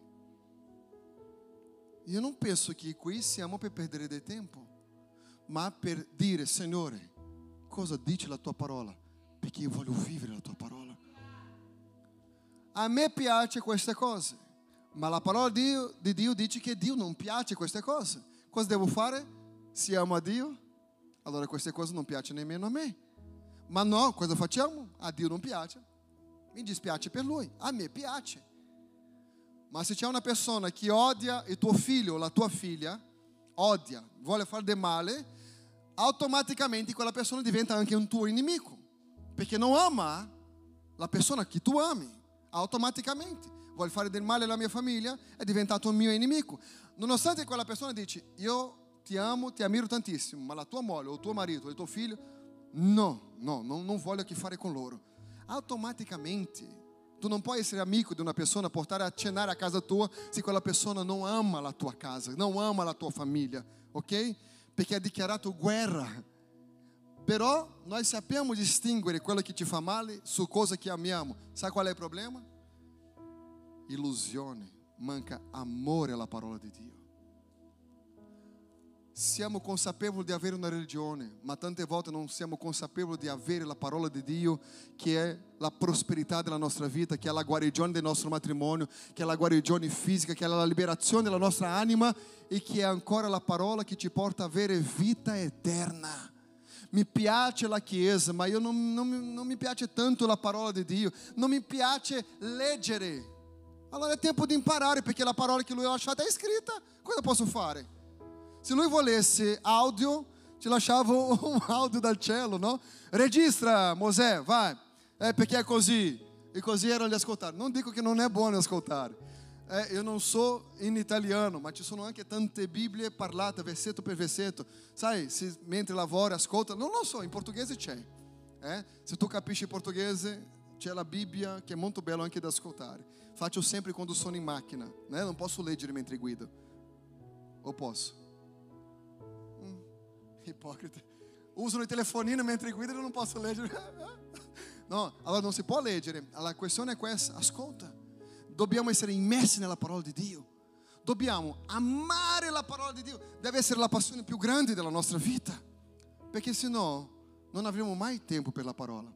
Io non penso che qui siamo per perdere del tempo, ma per dire, Signore, cosa dice la tua parola? Perché io voglio vivere la tua parola. A me piace queste cose, ma la parola di Dio, di Dio dice che Dio non piace queste cose. Cosa devo fare? Se amo a Dio, allora queste cose non piacciono nemmeno a me. Ma no, cosa facciamo? A Dio non piace. Mi dispiace per Lui, a me piace. Ma se c'è una persona che odia il tuo figlio o la tua figlia, odia, vuole fare del male, automaticamente quella persona diventa anche un tuo nemico. Perché non ama la persona che tu ami, automaticamente. Vuole fare del male alla mia famiglia, è diventato un mio nemico. Nonostante quella persona dice, io ti amo, ti ammiro tantissimo, ma la tua moglie o il tuo marito o il tuo figlio, no, no, non, non voglio che fare con loro. Automaticamente Tu non puoi essere amico di una persona, portare a cenare a casa tua se quella persona non ama la tua casa, non ama la tua famiglia, ok? Perché ha dichiarato guerra. Però noi sappiamo distinguere quello che ti fa male su cosa che amiamo. Sai qual è il problema? Illusione, manca amore alla parola di Dio. Siamo consapevoli di avere una religione, ma tante volte non siamo consapevoli di avere la parola di Dio, che è la prosperità della nostra vita, che è la guarigione del nostro matrimonio, che è la guarigione fisica, che è la liberazione della nostra anima e che è ancora la parola che ci porta a avere vita eterna. Mi piace la Chiesa, ma io non, non, non mi piace tanto la parola di Dio, non mi piace leggere. Allora è tempo di imparare, perché la parola che lui ha lasciato è scritta. Cosa posso fare? Se lui volesse audio, ti lasciava um áudio dal cielo, no? Registra, Mosè, vai. É perché è così. E così erano gli ascoltari. Non dico che non è buono ascoltare. É, eu não sou in italiano, ma ci sono anche tante Bibbie parlate versetto per versetto. Sai, se mentre lavora, ascolta. Non lo so, in portoghese c'è. Eh? Se tu capisci portoghese, c'è la Bibbia che è molto bello anche da ascoltare. Faccio sempre quando sono in macchina, né? Non posso leggere mentre guido. Ou posso? Hum, ipocrita. Usano il telefonino mentre guido e não posso ler. No, allora non si può leggere. La questione è questa, ascolta. Dobbiamo essere immersi nella parola di Dio. Dobbiamo amare la parola di Dio. Deve essere la passione più grande della nostra vita. Perché se no non avremo mai tempo per la parola.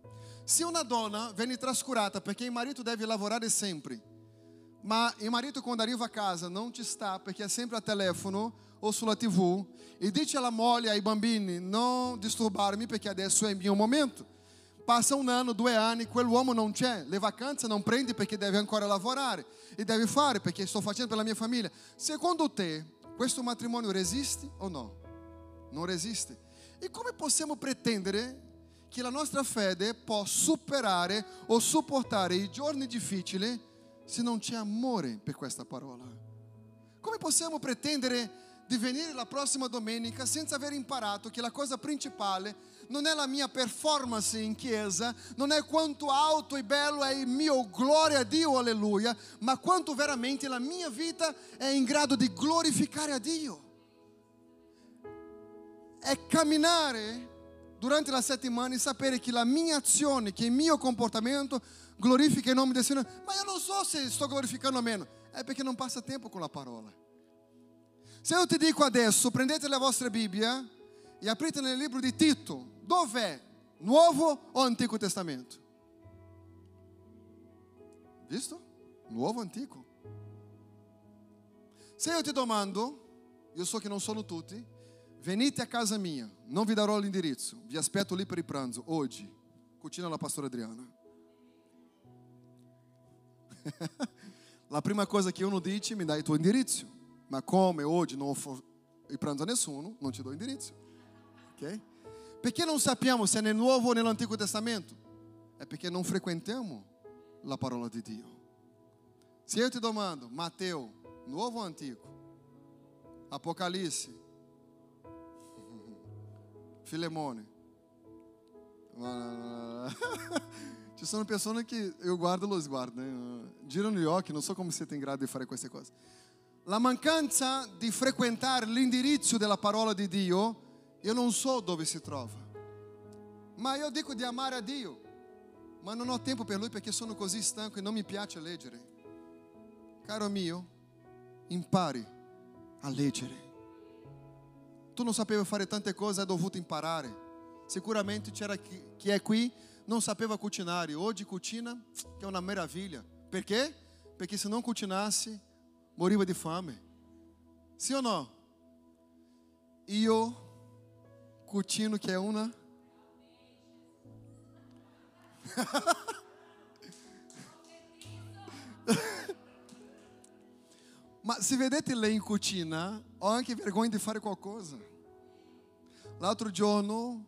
Se una donna viene trascurata perché il marito deve lavorare sempre, ma il marito quando arriva a casa non ci sta perché è sempre a telefono o sulla tv e dice alla moglie ai bambini non disturbarmi perché adesso è il mio momento. Passa un anno, due anni, quell'uomo non c'è, le vacanze non prende perché deve ancora lavorare e deve fare perché sto facendo per la mia famiglia. Secondo te, questo matrimonio resiste o no? Non resiste. E come possiamo pretendere che la nostra fede possa superare o supportare i giorni difficili se non c'è amore per questa parola? Come possiamo pretendere di venire la prossima domenica senza aver imparato che la cosa principale non è la mia performance in chiesa, non è quanto alto e bello è il mio gloria a Dio, alleluia, ma quanto veramente la mia vita è in grado di glorificare a Dio. È camminare durante la settimana e sapere che la mia azione, che il mio comportamento glorifica il nome del Signore. Ma io non so se sto glorificando o meno, è perché non passa tempo con la parola. Se io ti dico adesso, prendete la vostra Bibbia e aprite nel libro di Tito, dov'è? Nuovo o Antico Testamento? Visto? Nuovo o antico? Se io ti domando, io so che non sono tutti, venite a casa mia, non vi darò l'indirizzo, vi aspetto lì per il pranzo, oggi, cucina la pastora Adriana. La prima cosa che uno dice, mi dai il tuo indirizzo, ma come oggi non offro il pranzo a nessuno, non ti do indirizzo. Ok? Perché non sappiamo se è nel Nuovo o nell'Antico Testamento? È perché non frequentiamo la parola di Dio. Se io ti domando, Matteo, Nuovo o Antico? Apocalisse, Filemone. Ci sono persone che eu guardo lo sguardo, né? girano gli occhi, non so come siete in grado di fare queste cose. La mancanza di frequentare l'indirizzo della parola di Dio, io non so dove si trova. Ma io dico di amare a Dio, ma non ho tempo per Lui perché sono così stanco e non mi piace leggere. Caro mio, impari a leggere. Tu non sapevi fare tante cose, hai dovuto imparare. Sicuramente c'era chi, chi è qui non sapeva cucinare, oggi cucina, che è una meraviglia. Perché? Perché se non cucinasse, moriva di fame. Sì o no? Io cucino che è una Ma se vedete lei in cucina, ho anche vergogna di fare qualcosa. L'altro giorno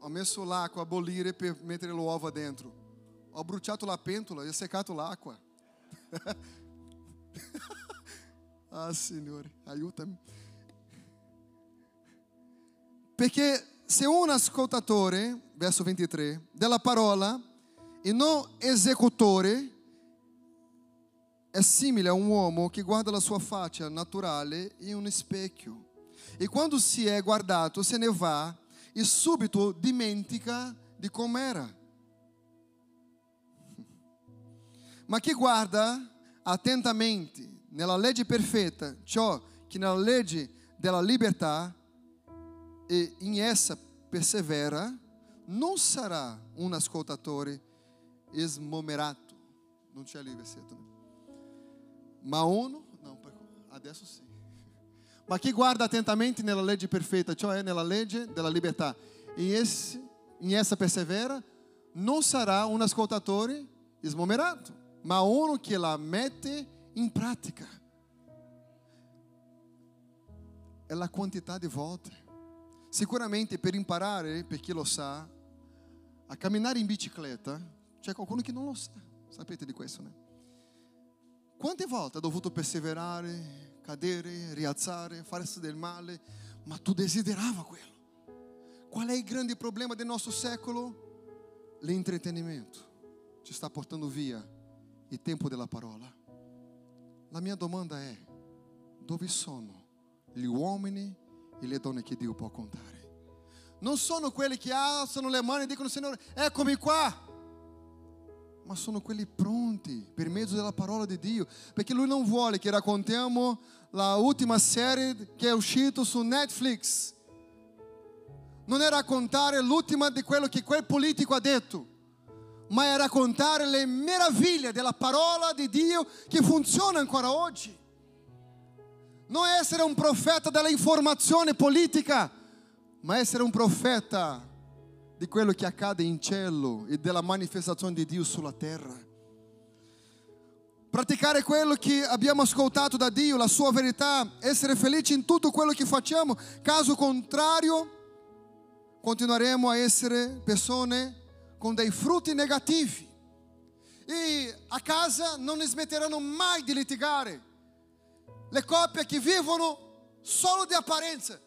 ho messo l'acqua a bollire per mettere l'uovo dentro. Ho bruciato la pentola e ho seccato l'acqua. ah, Signore, aiutami. Perché se un ascoltatore, verso 23, della parola e non esecutore, è simile a un uomo che guarda la sua faccia naturale in un specchio. E quando si è guardato, se ne va e subito dimentica di com'era. Ma chi guarda attentamente nella legge perfetta ciò che nella legge della libertà e in essa persevera, non sarà un ascoltatore esmomerato. Non c'è lì il versetto. Ma uno, não, adesso sì. Ma chi guarda attentamente nella legge perfetta, cioè nella legge della libertà, e in essa persevera, non sarà un ascoltatore esmomerato, ma uno che la mette in pratica. È la quantità di volte. Sicuramente per imparare, per chi lo sa, a camminare in bicicletta, c'è qualcuno che non lo sa. Sapete di questo, né? Quante volte ha dovuto perseverare, cadere, rialzare, farsi del male, ma tu desiderava quello. Qual è il grande problema del nostro secolo? L'intrattenimento ci sta portando via il tempo della parola. La mia domanda è, dove sono gli uomini e le donne che Dio può contare? Non sono quelli che alzano le mani e dicono, Signore, eccomi qua. Ma sono quelli pronti per mezzo della parola di Dio, perché lui non vuole che raccontiamo la ultima serie che è uscita su Netflix. Non è raccontare l'ultima di quello che quel politico ha detto, ma è raccontare le meraviglie della parola di Dio che funziona ancora oggi. Non essere un profeta della informazione politica, ma essere un profeta di quello che accade in cielo e della manifestazione di Dio sulla terra. Praticare quello che abbiamo ascoltato da Dio, la sua verità, essere felici in tutto quello che facciamo, caso contrario continueremo a essere persone con dei frutti negativi. E a casa non smetteranno mai di litigare. Le coppie che vivono solo di apparenza.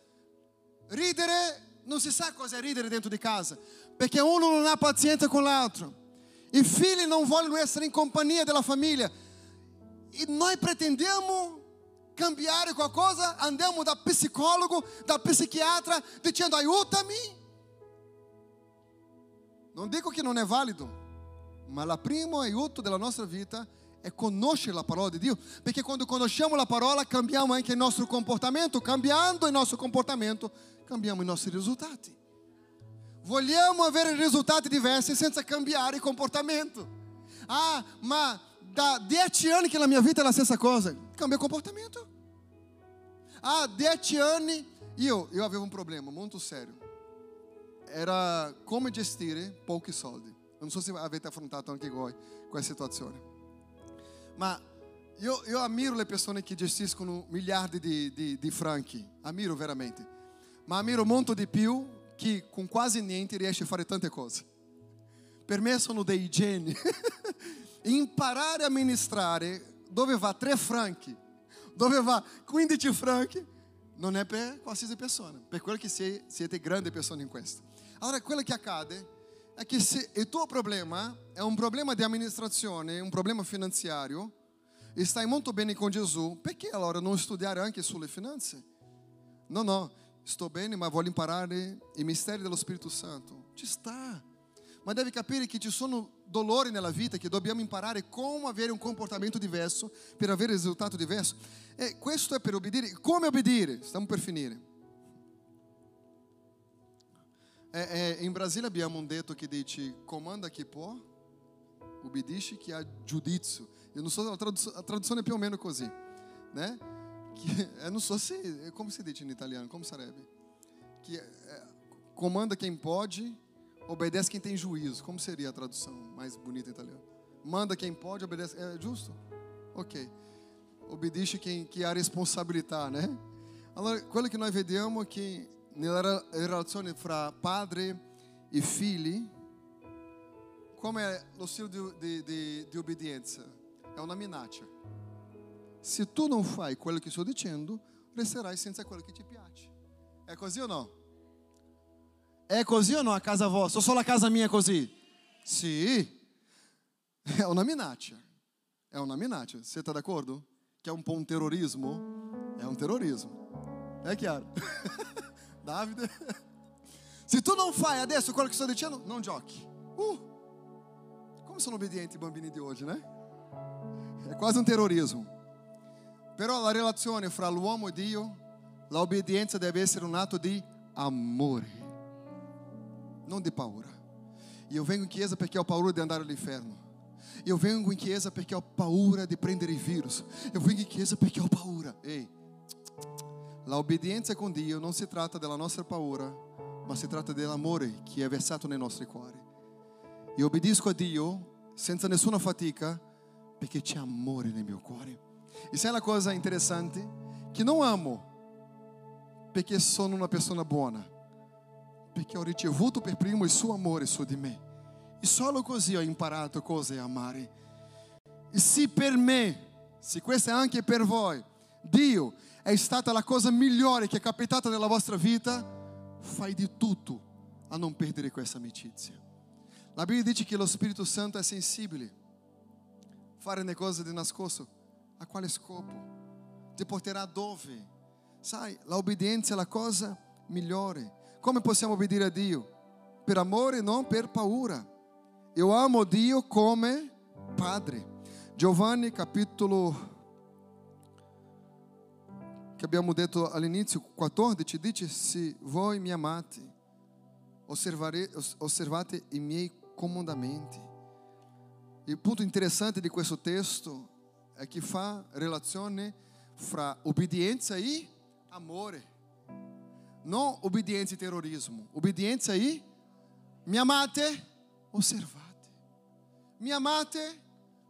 Ridere non si sa cosa è ridere dentro di casa, perché uno non ha pazienza con l'altro. I figli non vogliono essere in compagnia della famiglia. E noi pretendiamo cambiare qualcosa, andiamo da psicologo, da psichiatra, dicendo aiutami. Non dico che non è valido, ma il primo aiuto della nostra vita è conoscere la parola di Dio, perché quando conosciamo la parola cambiamo anche il nostro comportamento, cambiando il nostro comportamento cambiamo i nostri risultati. Vogliamo avere risultati diversi senza cambiare il comportamento. Ah, ma da dieci anni che la mia vita è la stessa cosa, cambia comportamento. Ah, dieci anni io, io avevo un problema molto sério. Era come gestire pochi soldi. Non so se avete affrontato anche voi questa situazione. Ma io, io ammiro le persone che gestiscono miliardi di, di, di franchi. Ammiro veramente ma ammiro molto di più chi con quasi niente riesce a fare tante cose. Per me sono dei geni. Imparare a amministrare dove va 3 franchi, dove va 15 franchi, non è per qualsiasi persona, per quello che siete grandi persone in questo. Allora, quello che accade è che se il tuo problema è un problema di amministrazione, un problema finanziario, e stai molto bene con Gesù, perché allora non studiare anche sulle finanze? No, no, Estou bene, ma voglio imparare i misteri dello Spirito Santo. Ci sta. Ma deve capire che ci sono dolori nella vita che dobbiamo imparare come avere un comportamento diverso per avere risultato diverso. E questo è per obbedire. Come obbedire? Stiamo per finire. É, é, in Brasile abbiamo un detto che dice comanda chi può, obbedisce chi ha giudizio. Eu não sou a traduzione, a traduzione è più o meno così, né? que eu não sou se como se diz em italiano, como sarebbe? Que é, comanda quem pode, obedece quem tem juízo. Como seria a tradução mais bonita em italiano? Manda quem pode, obedece. É justo? Ok. Obedisce quem que ha responsabilità, né? Allora, quello che noi vediamo nella relazione fra padre e figli, come lo stile di, di, di, di obbedienza? È una minaccia. Se tu non fai quello che sto dicendo, resterai senza quello che ti piace. È così o no? È così o no a casa vostra? O solo a casa mia è così? Sì. È una minaccia. È una minaccia. Siete d'accordo? Che è un po' un terrorismo? È un terrorismo. È chiaro? Davide? Se tu non fai adesso quello che sto dicendo, non giochi. Uh, come sono obbedienti i bambini di oggi, né? È quasi un terrorismo. Però la relazione fra l'uomo e Dio, l'obbedienza deve essere un atto di amore, non di paura. Io vengo in chiesa perché ho paura di andare all'inferno. Io vengo in chiesa perché ho paura di prendere il virus. Io vengo in chiesa perché ho paura. Ehi, la obbedienza con Dio non si tratta della nostra paura, ma si tratta dell'amore che è versato nei nostri cuori. Io obbedisco a Dio senza nessuna fatica perché c'è amore nel mio cuore. Isso é uma coisa interessante que não amo perché sono una persona buona, perché ho ricevuto per primo il suo amore su di me. E solo così ho imparato cosa è amare. E se per me, se questo è anche per voi, Dio è stata la cosa migliore che è capitata nella vostra vita, fai di tutto a non perdere questa amicizia. La Bibbia dice che lo Spirito Santo è sensibile. Fare le cose di nascosto a quale scopo? Ti porterà dove? Sai, l'obbedienza è la cosa migliore. Come possiamo obbedire a Dio? Per amore, non per paura. Eu amo Dio come Padre. Giovanni capitolo che abbiamo detto all'inizio 14 dice se voi mi amate osservate i miei comandamenti. Il punto interessante di questo testo è che fa relazione fra obbedienza e amore. Non obbedienza e terrorismo, obbedienza e mi amate? Osservate. Mi amate?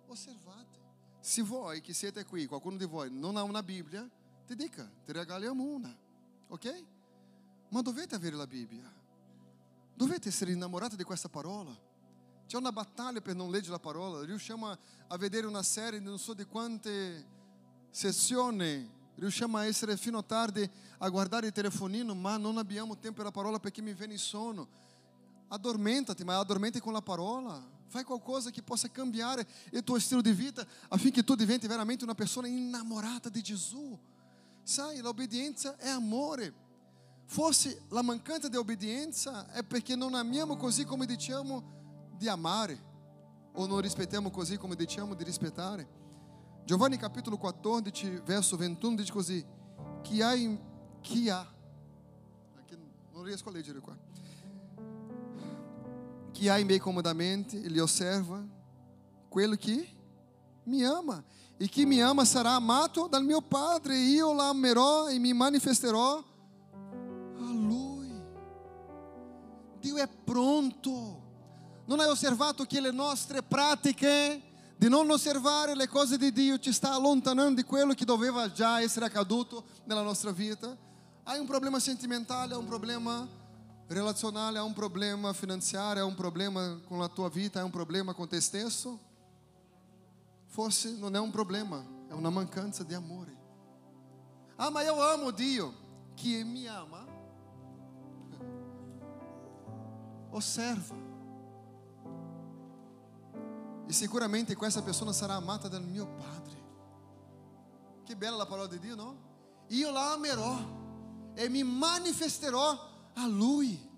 Osservate. Se voi che siete qui, qualcuno di voi non ha una Bibbia, ti dica, ti regaliamo una, ok? Ma dovete avere la Bibbia. Dovete essere innamorati di questa parola. C'è una battaglia per non leggere la parola. Riusciamo a, a vedere una serie di non so di quante sessioni. Riusciamo a essere fino a tardi a guardare il telefonino, ma non abbiamo tempo per la parola perché mi viene il sonno. Addormentati, ma addormenti con la parola. Fai qualcosa che possa cambiare il tuo stile di vita affinché tu diventi veramente una persona innamorata di Gesù. Sai, l'obbedienza è amore. Forse la mancanza di obbedienza è perché non amiamo così come diciamo di amare o non rispettiamo così come diciamo di rispettare. Giovanni capitolo 14, verso 21 dice così: Chi ha, in, chi ha non riesco a leggere qua. Chi ha i miei comandamenti e li osserva, quello che mi ama. E chi mi ama sarà amato dal mio Padre, e io la amerò e mi manifesterò a Lui. Dio è pronto. Non hai osservato che le nostre pratiche di non osservare le cose di Dio ci sta allontanando di quello che doveva già essere accaduto nella nostra vita? Hai un problema sentimentale, hai un problema relazionale, hai un problema finanziario, hai un problema con la tua vita, hai un problema con te stesso? Forse non è un problema, è una mancanza di amore. Ah, ma eu amo Dio. Chi mi ama, osserva. E sicuramente questa persona sarà amata dal mio Padre. Che bella la parola di Dio, no? Io la amerò e mi manifesterò a Lui.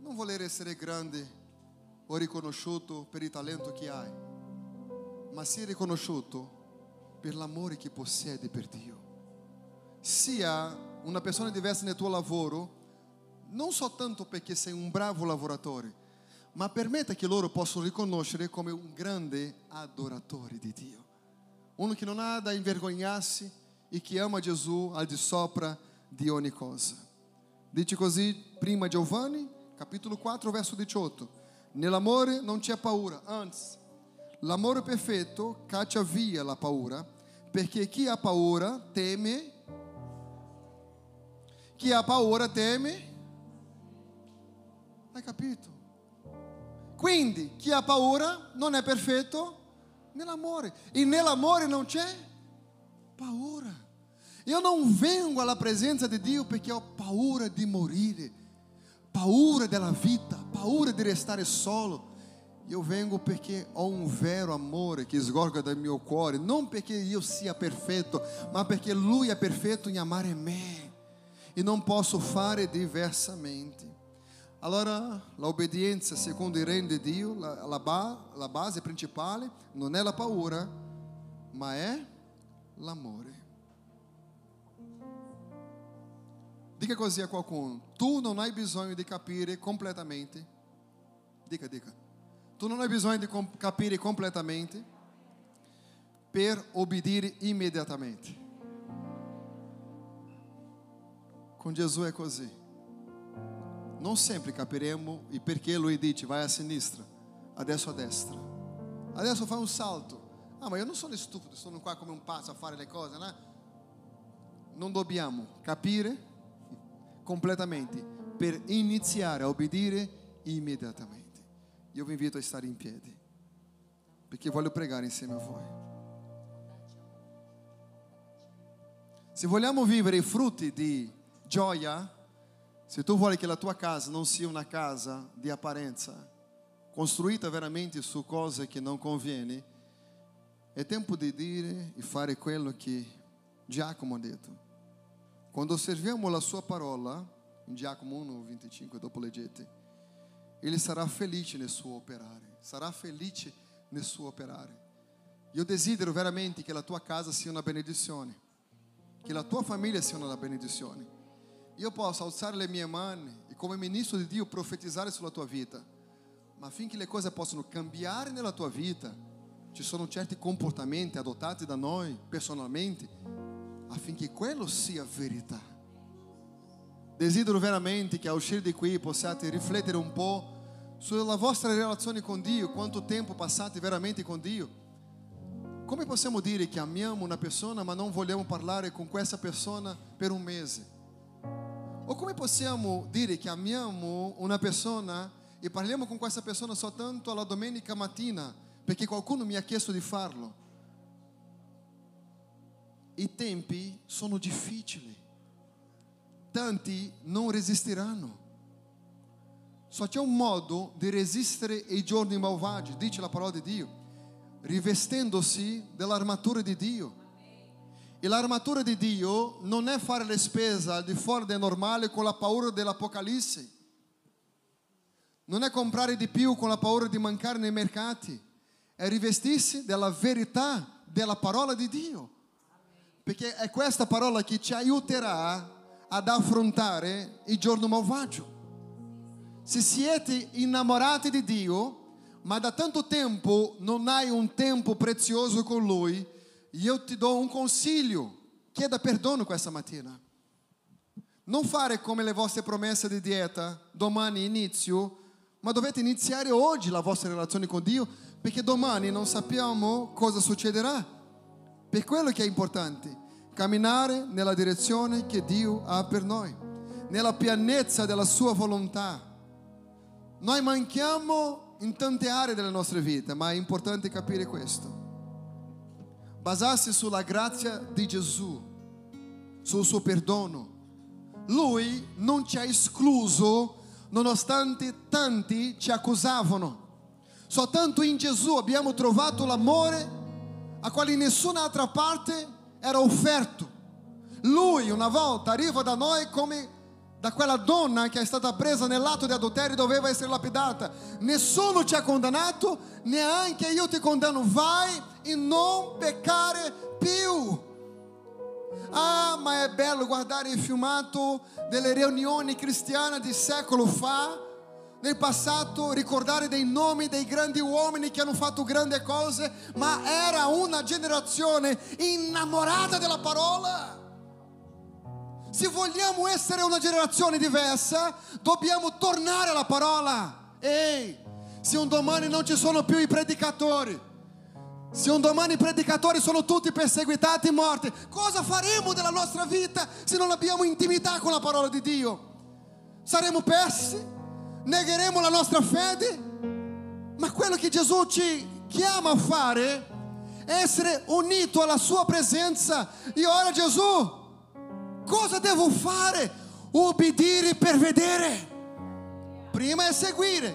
Non voler essere grande o riconosciuto per il talento che hai, ma sii riconosciuto per l'amore che possiedi per Dio. Sia una persona diversa nel tuo lavoro, non soltanto perché sei un bravo lavoratore, ma permetta che loro possano riconoscere come un grande adoratore di Dio. Uno che non ha da invergognarsi e che ama Gesù al di sopra di ogni cosa. Dice così prima Giovanni, capitolo 4, verso 18. Nell'amore non c'è paura, anzi, l'amore perfetto caccia via la paura, perché chi ha paura teme. Chi ha paura teme. Hai capito? Quindi chi ha paura non è perfetto nell'amore. E nell'amore non c'è paura. Io non vengo alla presenza di Dio perché ho paura di morire, paura della vita, paura di restare solo. Io vengo perché ho un vero amore che sgorga dal mio cuore, non perché io sia perfetto, ma perché Lui è perfetto in amare me e non posso fare diversamente. Allora l'obbedienza secondo il regno di Dio, la, la, ba, base principale non è la paura, ma è l'amore. Dica così a qualcuno: tu non hai bisogno di capire completamente. Dica, dica. Tu non hai bisogno di com- capire completamente per obbedire immediatamente. Com Gesù è così. Non sempre capiremo il perché lui dice vai a sinistra, adesso a destra. Adesso fai un salto. Ah, ma io non sono stupido, sono qua come un pazzo a fare le cose, né? Non dobbiamo capire completamente per iniziare a obbedire immediatamente. Io vi invito a stare in piedi, perché voglio pregare insieme a voi. Se vogliamo vivere i frutti di gioia, se tu vuoi che la tua casa non sia una casa di apparenza, costruita veramente su cose che non conviene, è tempo di dire e fare quello che Giacomo ha detto. Quando osserviamo la sua parola, in Giacomo 1, 25, dopo leggete, ele sarà felice nel suo operare, sarà felice nel suo operare. Io desidero veramente che la tua casa sia una benedizione, che la tua famiglia sia una benedizione. Io posso alzare le mie mani e come ministro di Dio profetizzare sulla tua vita, ma affinché le cose possano cambiare nella tua vita, ci sono certi comportamenti adottati da noi personalmente affinché quello sia verità. Desidero veramente che ao uscire di qui possiate riflettere un po' sulla vostra relazione con Dio, quanto tempo passate veramente con Dio. Come possiamo dire che amiamo una persona ma non vogliamo parlare con questa persona per un mese? O come possiamo dire che amiamo una persona e parliamo con questa persona soltanto alla domenica mattina perché qualcuno mi ha chiesto di farlo? I tempi sono difficili, tanti non resisteranno. Só c'è un modo di resistere ai giorni malvagi, dice la parola di Dio, rivestendosi dell'armatura di Dio. E l'armatura di Dio non è fare le spese al di fuori del normale con la paura dell'Apocalisse. Non è comprare di più con la paura di mancare nei mercati. È rivestirsi della verità della parola di Dio. Perché è questa parola che ci aiuterà ad affrontare il giorno malvagio. Se siete innamorati di Dio, ma da tanto tempo non hai un tempo prezioso con Lui, io ti do un consiglio. Chieda perdono questa mattina. Non fare come le vostre promesse di dieta, domani inizio, ma dovete iniziare oggi la vostra relazione con Dio, perché domani non sappiamo cosa succederà. Per quello che è importante, camminare nella direzione che Dio ha per noi, nella pienezza della sua volontà. Noi manchiamo in tante aree delle nostre vite, ma è importante capire questo. Basarsi sulla grazia di Gesù, sul suo perdono. Lui non ci ha escluso nonostante tanti ci accusavano. Soltanto in Gesù abbiamo trovato l'amore a quale in nessun'altra parte era offerto. Lui una volta arriva da noi come da quella donna che è stata presa nell'atto di adulterio doveva essere lapidata. Nessuno ci ha condannato, neanche io ti condanno. Vai e non peccare più. Ah, ma è bello guardare il filmato delle riunioni cristiane di secolo fa. Nel passato ricordare dei nomi dei grandi uomini che hanno fatto grandi cose, ma era una generazione innamorata della parola. Se vogliamo essere una generazione diversa, dobbiamo tornare alla parola. Ehi, se un domani non ci sono più i predicatori, se un domani i predicatori sono tutti perseguitati e morti, cosa faremo della nostra vita se non abbiamo intimità con la parola di Dio? Saremo persi? Negheremo la nostra fede? Ma quello che Gesù ci chiama a fare è essere unito alla sua presenza. E ora Gesù, cosa devo fare? Obbedire per vedere. Prima è seguire,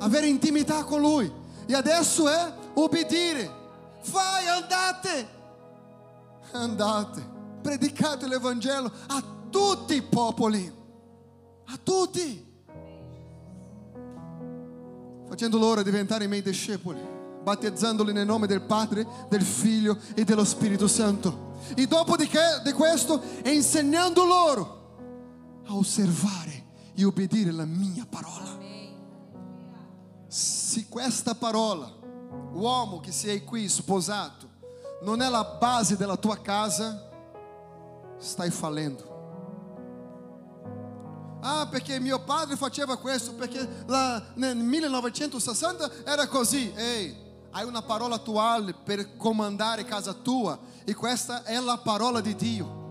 avere intimità con Lui. E adesso è obbedire. Vai, andate, andate, predicate l'Evangelo a tutti i popoli, a tutti, facendo loro diventare i miei discepoli, battezzandoli nel nome del Padre, del Figlio e dello Spirito Santo. E dopo di, questo, insegnando loro a osservare e obbedire la mia parola. Se questa parola uomo che sei qui sposato non è la base della tua casa, stai fallendo. Ah, perché mio padre faceva questo, perché là nel 1960 era così. Ehi, hai una parola attuale per comandare casa tua e questa è la parola di Dio.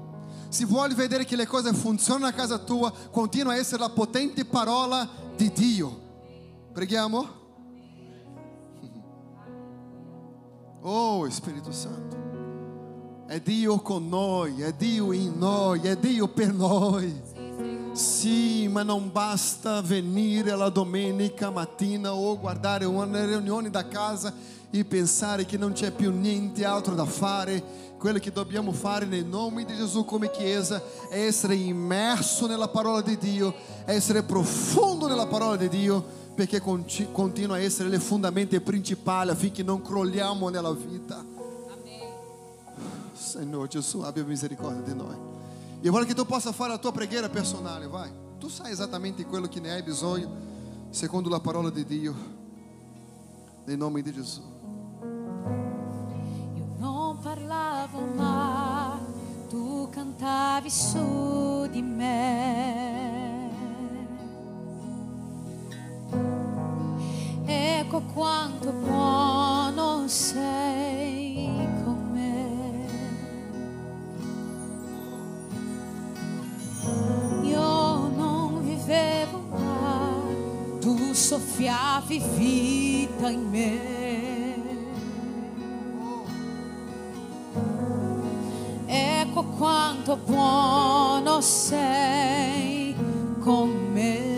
Se vuoi vedere che le cose funzionano a casa tua, continua a essere la potente parola di Dio. Preghiamo? Oh Spirito Santo, è Dio con noi, è Dio in noi, è Dio per noi. Sì, ma non basta venire alla domenica mattina o guardare una riunione da casa e pensare che non c'è più niente altro da fare. Quello che dobbiamo fare nel nome di Gesù come Chiesa è essere immerso nella parola di Dio, essere profondo nella parola di Dio perché conti- continua a essere le fondamenta principali affinché non crolliamo nella vita. Senhor Gesù, abbia misericórdia di noi. E agora che tu possa fare la tua preghiera personale, vai. Tu sai esattamente quello che ne hai bisogno, secondo la parola di Dio. Nel nome di Gesù. Io non parlavo ma tu cantavi su di me. Ecco quanto buono sei soffiavi vita in me. Ecco quanto buono sei con me.